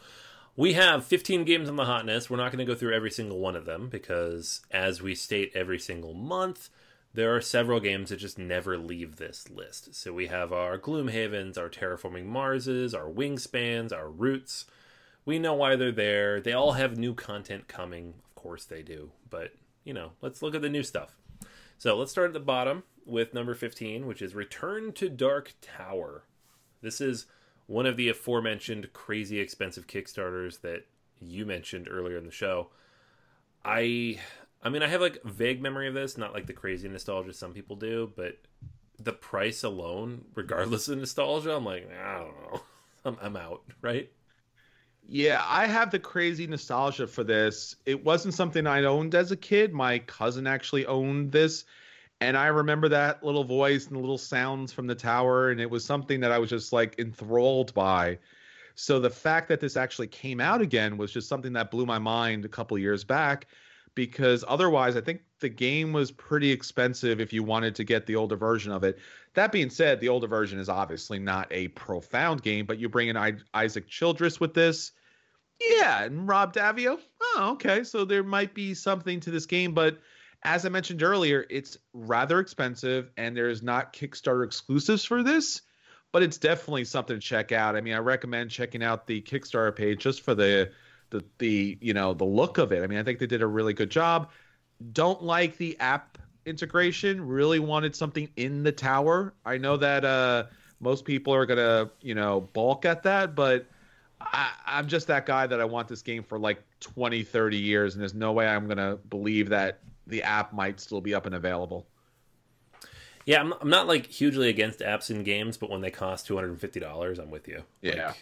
we have 15 games on the hotness. We're not going to go through every single one of them because, as we state every single month, there are several games that just never leave this list. So we have our Gloomhavens, our Terraforming Marses, our Wingspans, our Roots. We know why they're there. They all have new content coming. Of course they do. But, you know, let's look at the new stuff. So let's start at the bottom with number 15, which is Return to Dark Tower. This is one of the aforementioned crazy expensive Kickstarters that you mentioned earlier in the show. I I mean I have like vague memory of this, not like the crazy nostalgia some people do, but the price alone, regardless of nostalgia, I'm like, I don't know, I'm, I'm out, right? Yeah, I have the crazy nostalgia for this. It wasn't something I owned as a kid. My cousin actually owned this, and I remember that little voice and the little sounds from the tower, and it was something that I was just like enthralled by. So the fact that this actually came out again was just something that blew my mind a couple years back because otherwise I think the game was pretty expensive if you wanted to get the older version of it. That being said, the older version is obviously not a profound game, but you bring in Isaac Childres with this. Yeah, and Rob Daviau. Oh, okay. So there might be something to this game, but as I mentioned earlier, it's rather expensive and there's not Kickstarter exclusives for this, but it's definitely something to check out. I mean, I recommend checking out the Kickstarter page just for the the the you know the look of it. I mean, I think they did a really good job. Don't like the app integration. Really wanted something in the tower. I know that uh, most people are gonna you know balk at that, but I, I'm just that guy that I want this game for like 20, 30 years, and there's no way I'm gonna believe that the app might still be up and available. Yeah, I'm, I'm not like hugely against apps in games, but when they cost two hundred and fifty dollars, I'm with you. Yeah. Like,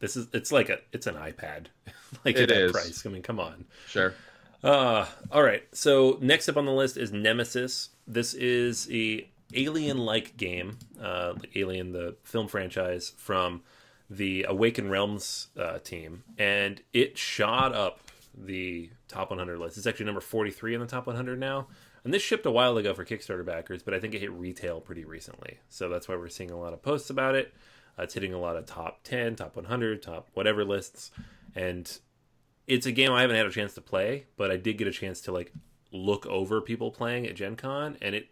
this is it's like a it's an iPad, like It at that is. price. I mean, come on. Sure. Uh, all right. So next up on the list is Nemesis. This is a alien-like game, uh, like Alien, the film franchise from the Awaken Realms uh, team, and it shot up the top 100 list. It's actually number 43 in the top 100 now. And this shipped a while ago for Kickstarter backers, but I think it hit retail pretty recently. So that's why we're seeing a lot of posts about it. Uh, it's hitting a lot of top 10, top 100, top whatever lists. And it's a game I haven't had a chance to play, but I did get a chance to like look over people playing at Gen Con, and it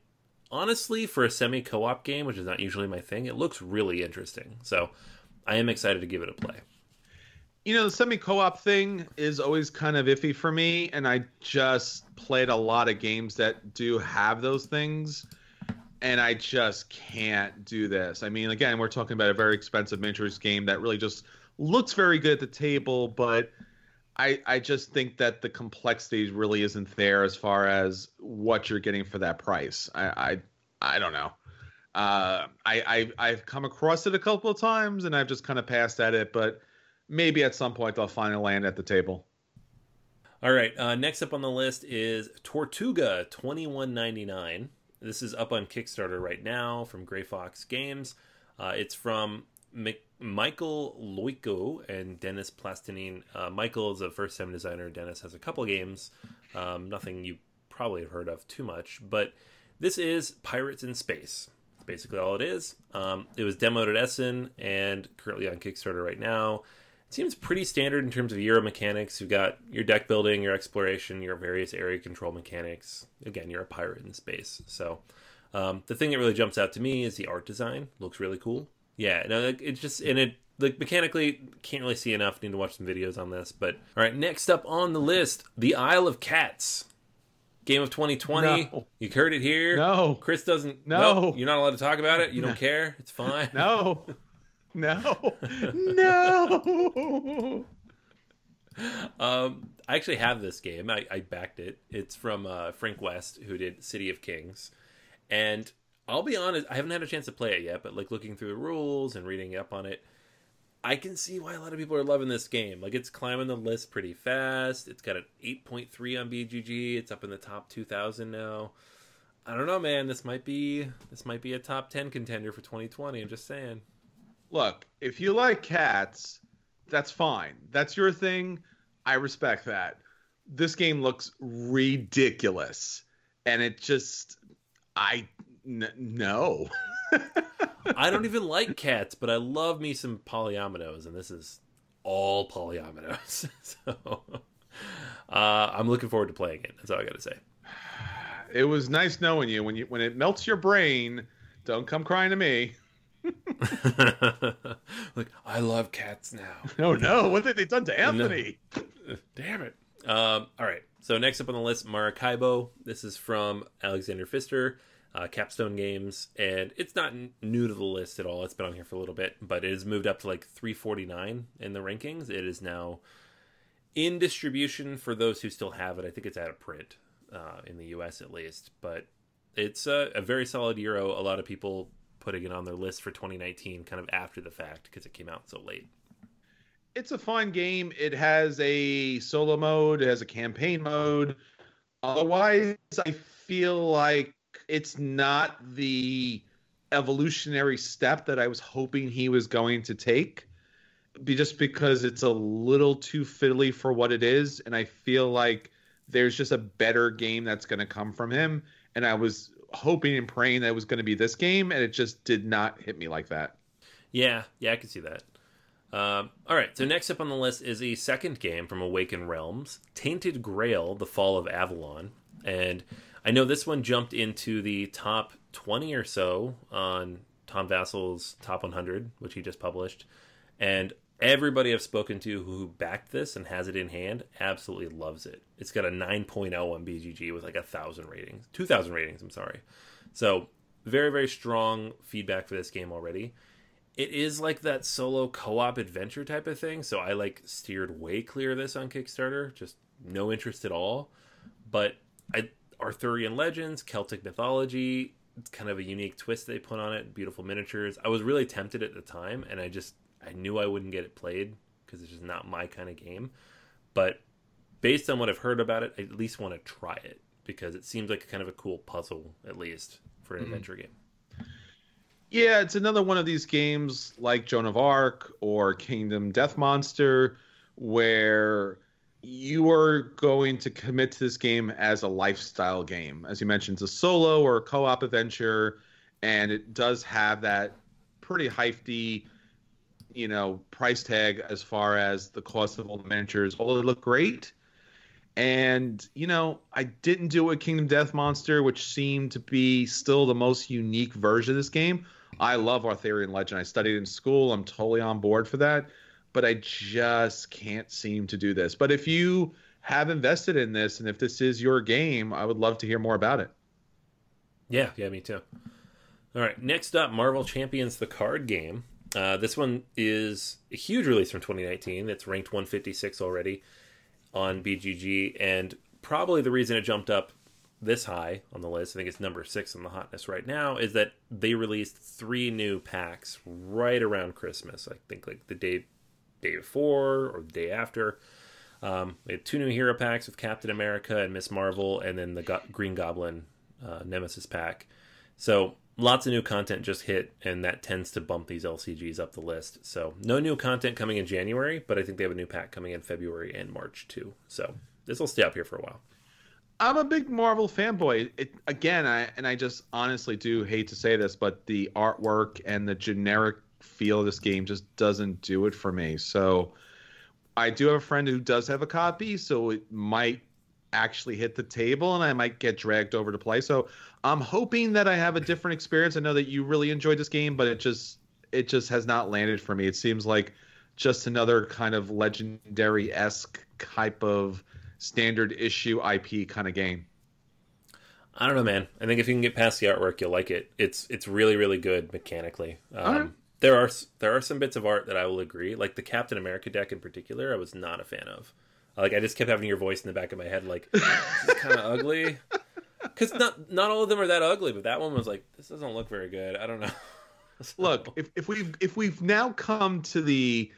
honestly, for a semi co op game, which is not usually my thing, it looks really interesting. So I am excited to give it a play. You know, the semi co op thing is always kind of iffy for me, and I just played a lot of games that do have those things, and I just can't do this. I mean, again, we're talking about a very expensive miniatures game that really just looks very good at the table, but I, I just think that the complexity really isn't there as far as what you're getting for that price. I I, I don't know. Uh, I, I I've come across it a couple of times and I've just kind of passed at it, but maybe at some point I'll finally land at the table. All right, uh, next up on the list is Tortuga twenty one ninety nine. This is up on Kickstarter right now from Gray Fox Games. Uh, it's from Mc- Michael Loiko and Dennis Plastinin. Uh, Michael is a first time designer. Dennis has a couple games, um, nothing you probably have heard of too much, but this is Pirates in Space. Basically all it is. Um, it was demoed at Essen and currently on Kickstarter right now. It seems pretty standard in terms of Euro mechanics. You've got your deck building, your exploration, your various area control mechanics. Again, you're a pirate in space. So um, the thing that really jumps out to me is the art design. Looks really cool. Yeah, no, like, it's just and it like mechanically can't really see enough. Need to watch some videos on this. But all right, next up on the list, the Isle of Cats. Game of 2020. No. You heard it here. No. Chris doesn't. No. Nope, you're not allowed to talk about it. You don't care. It's fine. No. No. no. Um, I actually have this game. I, I backed it. It's from uh, Frank West, who did City of Kings, and I'll be honest, I haven't had a chance to play it yet. But like looking through the rules and reading up on it, I can see why a lot of people are loving this game. Like it's climbing the list pretty fast. It's got an 8.3 on BGG. It's up in the top 2,000 now. I don't know, man. This might be this might be a top 10 contender for 2020. I'm just saying. Look, if you like cats, that's fine. That's your thing. I respect that. This game looks ridiculous. And it just I n- no. I don't even like cats, but I love me some polyominoes, and this is all polyominoes. so uh, I'm looking forward to playing it. That's all I got to say. It was nice knowing you. When you when it melts your brain, don't come crying to me. like I love cats now. Oh no, what have they done to Anthony? Damn it. Um, all right. So next up on the list, Maracaibo. This is from Alexander Pfister, uh, Capstone Games, and it's not n- new to the list at all. It's been on here for a little bit, but it has moved up to like 349 in the rankings. It is now in distribution for those who still have it. I think it's out of print uh, in the U.S. at least, but it's a, a very solid Euro. A lot of people putting it on their list for 2019, kind of after the fact because it came out so late. It's a fun game. It has a solo mode. It has a campaign mode. Otherwise, I feel like it's not the evolutionary step that I was hoping he was going to take. Just because it's a little too fiddly for what it is, and I feel like there's just a better game that's going to come from him. And I was hoping and praying that it was going to be this game, and it just did not hit me like that. Yeah, yeah, I can see that. Um, all right, so next up on the list is a second game from Awakened Realms, Tainted Grail: The Fall of Avalon, and I know this one jumped into the top 20 or so on Tom Vasel's Top 100, which he just published, and everybody I've spoken to who backed this and has it in hand absolutely loves it. It's got a 9.0 on BGG with like a thousand ratings, 2,000 ratings. I'm sorry. So very very strong feedback for this game already. It is like that solo co-op adventure type of thing, so I like steered way clear of this on Kickstarter, just no interest at all. But I Arthurian legends, Celtic mythology, it's kind of a unique twist they put on it, beautiful miniatures. I was really tempted at the time, and I just I knew I wouldn't get it played because it's just not my kind of game. But based on what I've heard about it, I at least want to try it because it seems like kind of a cool puzzle, at least for an mm-hmm. adventure game. Yeah, it's another one of these games like Joan of Arc or Kingdom Death Monster where you are going to commit to this game as a lifestyle game. As you mentioned, it's a solo or a co-op adventure, and it does have that pretty hefty you know price tag as far as the cost of all the miniatures. Although they look great, and you know I didn't do a Kingdom Death Monster, which seemed to be still the most unique version of this game. I love Arthurian Legend. I studied in school. I'm totally on board for that, but I just can't seem to do this. But if you have invested in this and if this is your game, I would love to hear more about it. Yeah, yeah, me too. All right, next up, Marvel Champions the card game. Uh, this one is a huge release from 2019. It's ranked 156 already on BGG, and probably the reason it jumped up this high on the list, I think it's number six on the hotness right now, is that they released three new packs right around Christmas. I think like the day day before or the day after. Um, we had two new hero packs with Captain America and Miss Marvel, and then the Go- Green Goblin uh, Nemesis pack. So lots of new content just hit, and that tends to bump these LCGs up the list. So no new content coming in January, but I think they have a new pack coming in February and March too. So this will stay up here for a while. I'm a big Marvel fanboy. It, again, I and I just honestly do hate to say this, but the artwork and the generic feel of this game just doesn't do it for me. So I do have a friend who does have a copy, so it might actually hit the table and I might get dragged over to play. So I'm hoping that I have a different experience. I know that you really enjoyed this game, but it just it just has not landed for me. It seems like just another kind of legendary esque type of standard issue IP kind of game. I don't know, man. I think if you can get past the artwork, you'll like it. It's it's really really good mechanically. Um, There are there are some bits of art that I will agree, like the Captain America deck in particular. I was not a fan of. Like I just kept having your voice in the back of my head, like kind of ugly. Because not not all of them are that ugly, but that one was like, this doesn't look very good. I don't know. so... Look, if if we've if we've now come to the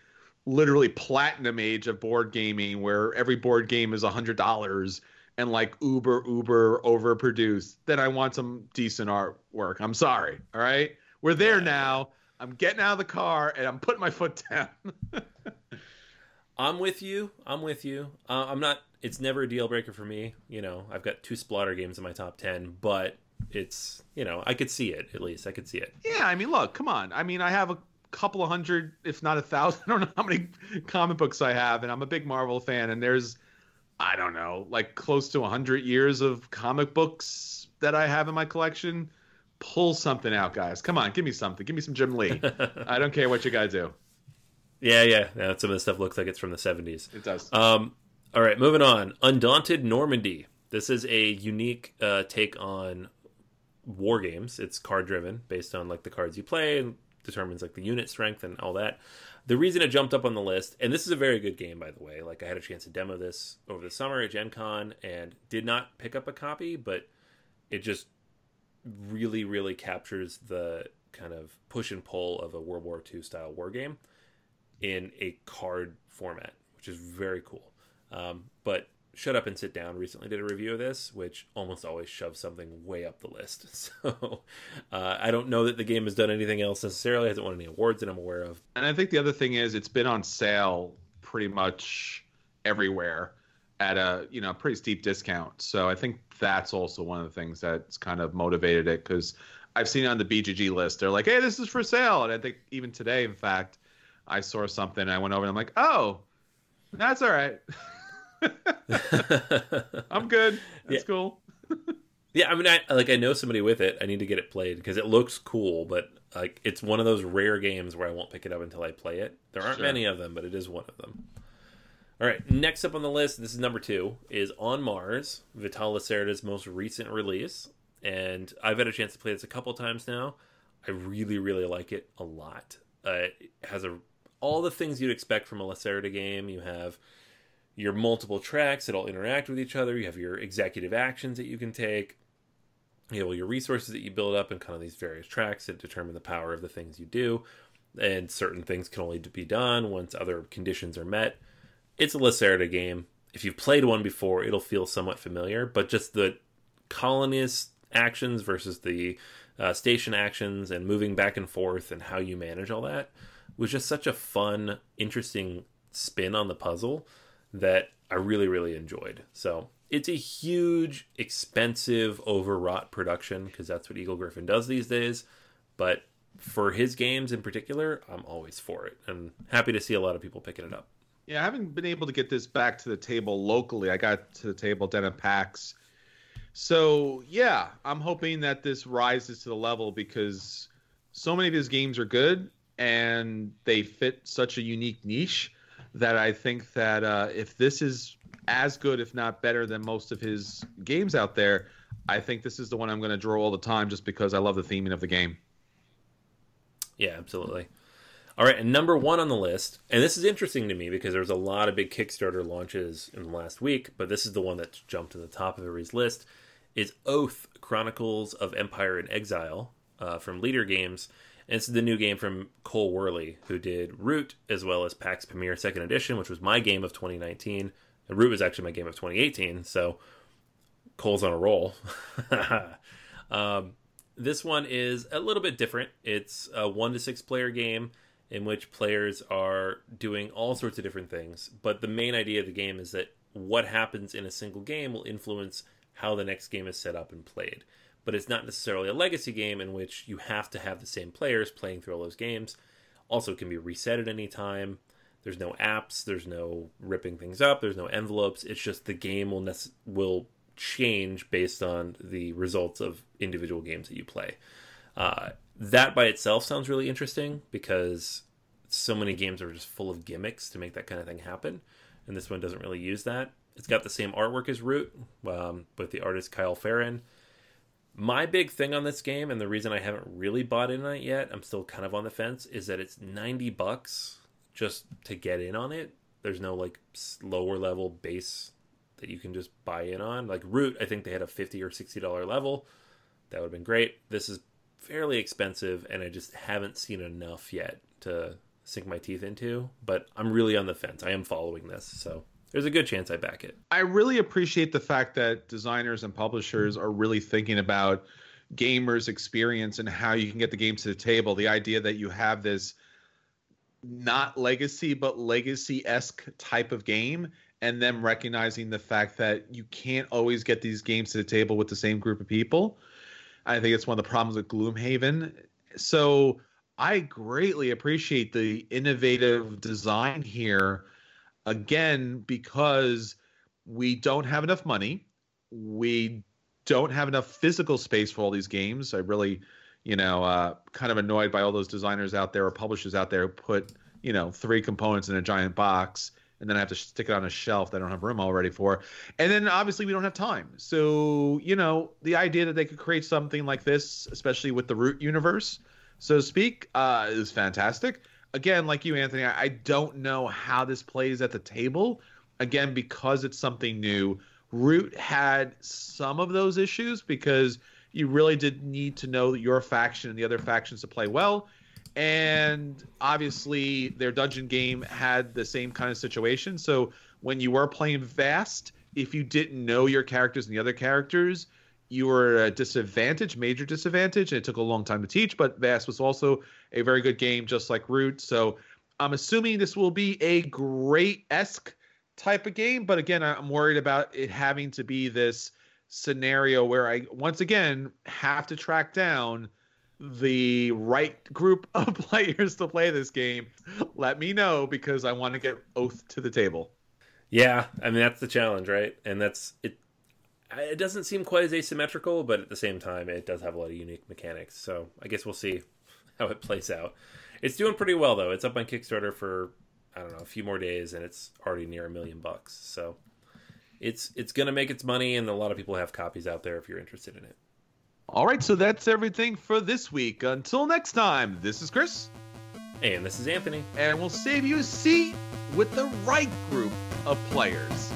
literally platinum age of board gaming, where every board game is a hundred dollars and like uber uber overproduced, then I want some decent artwork. I'm sorry. All right, we're there now. I'm getting out of the car and I'm putting my foot down. I'm with you. I'm with you. Uh, I'm not. It's never a deal breaker for me. You know, I've got two Splotter games in my top ten, but it's you know I could see it at least. I could see it. Yeah, I mean, look, come on. I mean, I have a couple of hundred, if not a thousand. I don't know how many comic books I have, and I'm a big Marvel fan. And there's, I don't know, like close to a hundred years of comic books that I have in my collection. Pull something out, guys. Come on, give me something. Give me some Jim Lee. I don't care what you guys do. Yeah, yeah, yeah. Some of the stuff looks like it's from the 70s. It does. Um, all right, moving on. Undaunted Normandy. This is a unique uh, take on war games. It's card driven, based on like the cards you play, and determines like the unit strength and all that. The reason it jumped up on the list, and this is a very good game by the way. Like I had a chance to demo this over the summer at Gen Con and did not pick up a copy, but it just really, really captures the kind of push and pull of a World War II style war game in a card format, which is very cool. Um, but Shut Up and Sit Down recently did a review of this, which almost always shoves something way up the list. So uh, I don't know that the game has done anything else necessarily. It hasn't won any awards that I'm aware of. And I think the other thing is it's been on sale pretty much everywhere at a you know pretty steep discount. So I think that's also one of the things that's kind of motivated it because I've seen it on the BGG list. They're like, "Hey, this is for sale," and I think even today, in fact, I saw something. I went over and I'm like, "Oh, that's all right." I'm good. That's yeah. cool. yeah, I mean, I like I know somebody with it. I need to get it played because it looks cool, but like it's one of those rare games where I won't pick it up until I play it. There aren't sure. many of them, but it is one of them. All right, next up on the list, this is number two, is On Mars, Vital Lacerda's most recent release, and I've had a chance to play this a couple times now. I really, really like it a lot. Uh, it has a all the things you'd expect from a Lacerda game. You have your multiple tracks that all interact with each other. You have your executive actions that you can take. You know, your resources that you build up in kind of these various tracks that determine the power of the things you do. And certain things can only be done once other conditions are met. It's a Lacerda game. If you've played one before, it'll feel somewhat familiar, but just the colonist actions versus the uh, station actions and moving back and forth and how you manage all that was just such a fun, interesting spin on the puzzle that I really, really enjoyed. So it's a huge, expensive, overwrought production because that's what Eagle-Gryphon does these days. But for his games in particular, I'm always for it and happy to see a lot of people picking it up. Yeah, I haven't been able to get this back to the table locally. I got to the table down PAX. So, yeah, I'm hoping that this rises to the level because so many of his games are good and they fit such a unique niche that I think that uh, if this is as good, if not better, than most of his games out there, I think this is the one I'm going to draw all the time just because I love the theming of the game. Yeah, absolutely. All right, and number one on the list, and this is interesting to me because there's a lot of big Kickstarter launches in the last week, but this is the one that's jumped to the top of everybody's list, is Oath Chronicles of Empire and Exile uh, from Leder Games. It's the new game from Cole Wehrle, who did Root as well as PAX Pamir Second Edition, which was my game of 2019. And Root was actually my game of 2018. So Cole's on a roll. um, this one is a little bit different. It's a one to six player game in which players are doing all sorts of different things. But the main idea of the game is that what happens in a single game will influence how the next game is set up and played but it's not necessarily a legacy game in which you have to have the same players playing through all those games. Also, it can be reset at any time. There's no apps. There's no ripping things up. There's no envelopes. It's just the game will nec- will change based on the results of individual games that you play. Uh, that by itself sounds really interesting because so many games are just full of gimmicks to make that kind of thing happen, and this one doesn't really use that. It's got the same artwork as Root, um, with the artist Kyle Ferrin. My big thing on this game, and the reason I haven't really bought in on it yet, I'm still kind of on the fence, is that it's 90 bucks just to get in on it. There's no like lower level base that you can just buy in on. Like Root, I think they had a 50 or 60 dollar level. That would have been great. This is fairly expensive, and I just haven't seen enough yet to sink my teeth into. But I'm really on the fence. I am following this, so there's a good chance I back it. I really appreciate the fact that designers and publishers are really thinking about gamers' experience and how you can get the game to the table. The idea that you have this not legacy but legacy esque type of game, and them recognizing the fact that you can't always get these games to the table with the same group of people. I think it's one of the problems with Gloomhaven. So I greatly appreciate the innovative design here again because we don't have enough money. We don't have enough physical space for all these games. I really, you know, uh, kind of annoyed by all those designers out there or publishers out there who put, you know, three components in a giant box and then I have to stick it on a shelf that I don't have room already for. And then obviously we don't have time. So, you know, the idea that they could create something like this, especially with the root universe, so to speak, uh, is fantastic again, like you, Anthony, I, I don't know how this plays at the table. Again, because it's something new. Root had some of those issues because you really did need to know your faction and the other factions to play well. And obviously, their dungeon game had the same kind of situation. So when you were playing Vast, if you didn't know your characters and the other characters, you were a disadvantage, major disadvantage, and it took a long time to teach. But Vast was also a very good game, just like Root. So I'm assuming this will be a great esque type of game. But again, I'm worried about it having to be this scenario where I once again have to track down the right group of players to play this game. Let me know because I want to get Oath to the table. Yeah, I mean that's the challenge, right? And that's it. It doesn't seem quite as asymmetrical, but at the same time, it does have a lot of unique mechanics. So I guess we'll see how it plays out. It's doing pretty well though. It's up on Kickstarter for I don't know a few more days, and it's already near a million bucks. So it's it's gonna make its money, and a lot of people have copies out there if you're interested in it. All right, so that's everything for this week. Until next time, this is Chris. And this is Anthony. And we'll save you a seat with the right group of players.